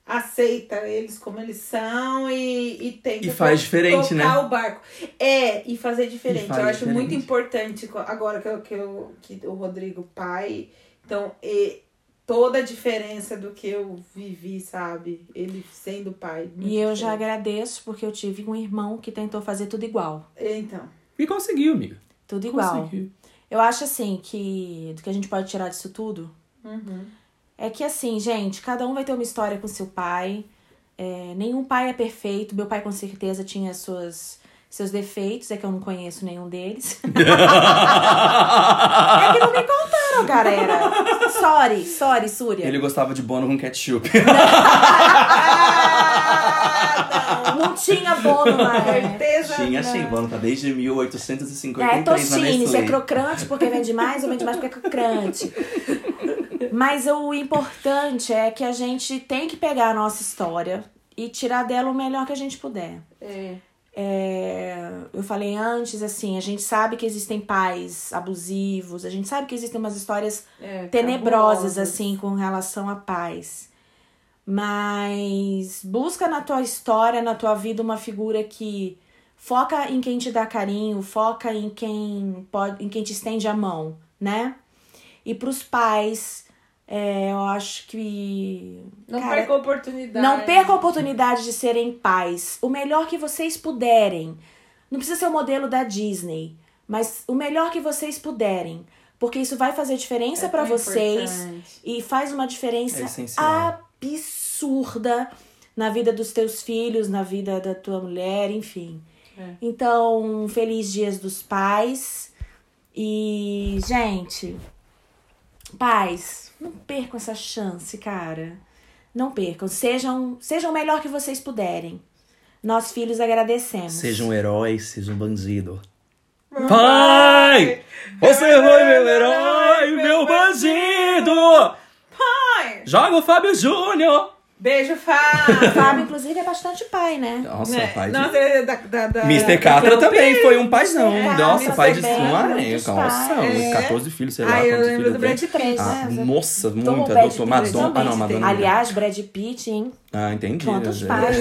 aceita eles como eles são e, e tenta E faz to- diferente, tocar né? o barco. É, e fazer diferente. faz eu acho diferente. muito importante agora que, eu, que, eu, que o Rodrigo pai, então e, toda a diferença do que eu vivi, sabe? Ele sendo pai. E eu já diferente. agradeço porque eu tive um irmão que tentou fazer tudo igual. Então. E conseguiu, amiga. Tudo igual. Conseguiu. Eu acho assim que do que a gente pode tirar disso tudo Uhum. É que assim, gente, cada um vai ter uma história com seu pai. É, nenhum pai é perfeito. Meu pai com certeza tinha suas seus defeitos, é que eu não conheço nenhum deles. (laughs) é que não me contaram, galera. Sorry, sorry, Súria. Ele gostava de bono com ketchup. (laughs) Ah, Não tinha bono na época. certeza. Tinha não. sim, bono tá desde 1853 É na tocine, se é crocante porque vende mais ou vende mais porque é crocante. Mas o importante é que a gente tem que pegar a nossa história e tirar dela o melhor que a gente puder. É. É, eu falei antes, assim, a gente sabe que existem pais abusivos, a gente sabe que existem umas histórias É, tenebrosas, cabulosas. assim, com relação a pais. Mas busca na tua história, na tua vida, uma figura que foca em quem te dá carinho, foca em quem pode, em quem te estende a mão, né? E pros pais, é, eu acho que. Não cara, perca a oportunidade. não perca a oportunidade de serem pais. O melhor que vocês puderem. Não precisa ser o modelo da Disney, mas o melhor que vocês puderem. Porque isso vai fazer diferença É pra tão vocês importante. e faz uma diferença É absurda na vida dos teus filhos, na vida da tua mulher, enfim. É. Então, feliz dias dos pais. E, gente, pais, não percam essa chance, cara. Não percam. Sejam, sejam o melhor que vocês puderem. Nós, filhos, agradecemos. Seja um herói, seja um bandido. Pai! Você foi meu herói, meu bandido! Pai! Joga o Fábio Júnior! Beijo, Fábio! O (laughs) Fábio, inclusive, é bastante pai, né? Nossa, Né? pai de... Nossa, é da, da, da, Mr. Catra também foi um paizão. É, Nossa, pai de uma muitos Nossa, É. 14 filhos, sei lá. Ah, eu quantos lembro filhos do. Brad Pitt. Ah, né? nossa, muita. Doutor Madonna. Ah, não. Madonna. Aliás, Brad Pitt, hein? Ah, entendi. Quantos gente. pais?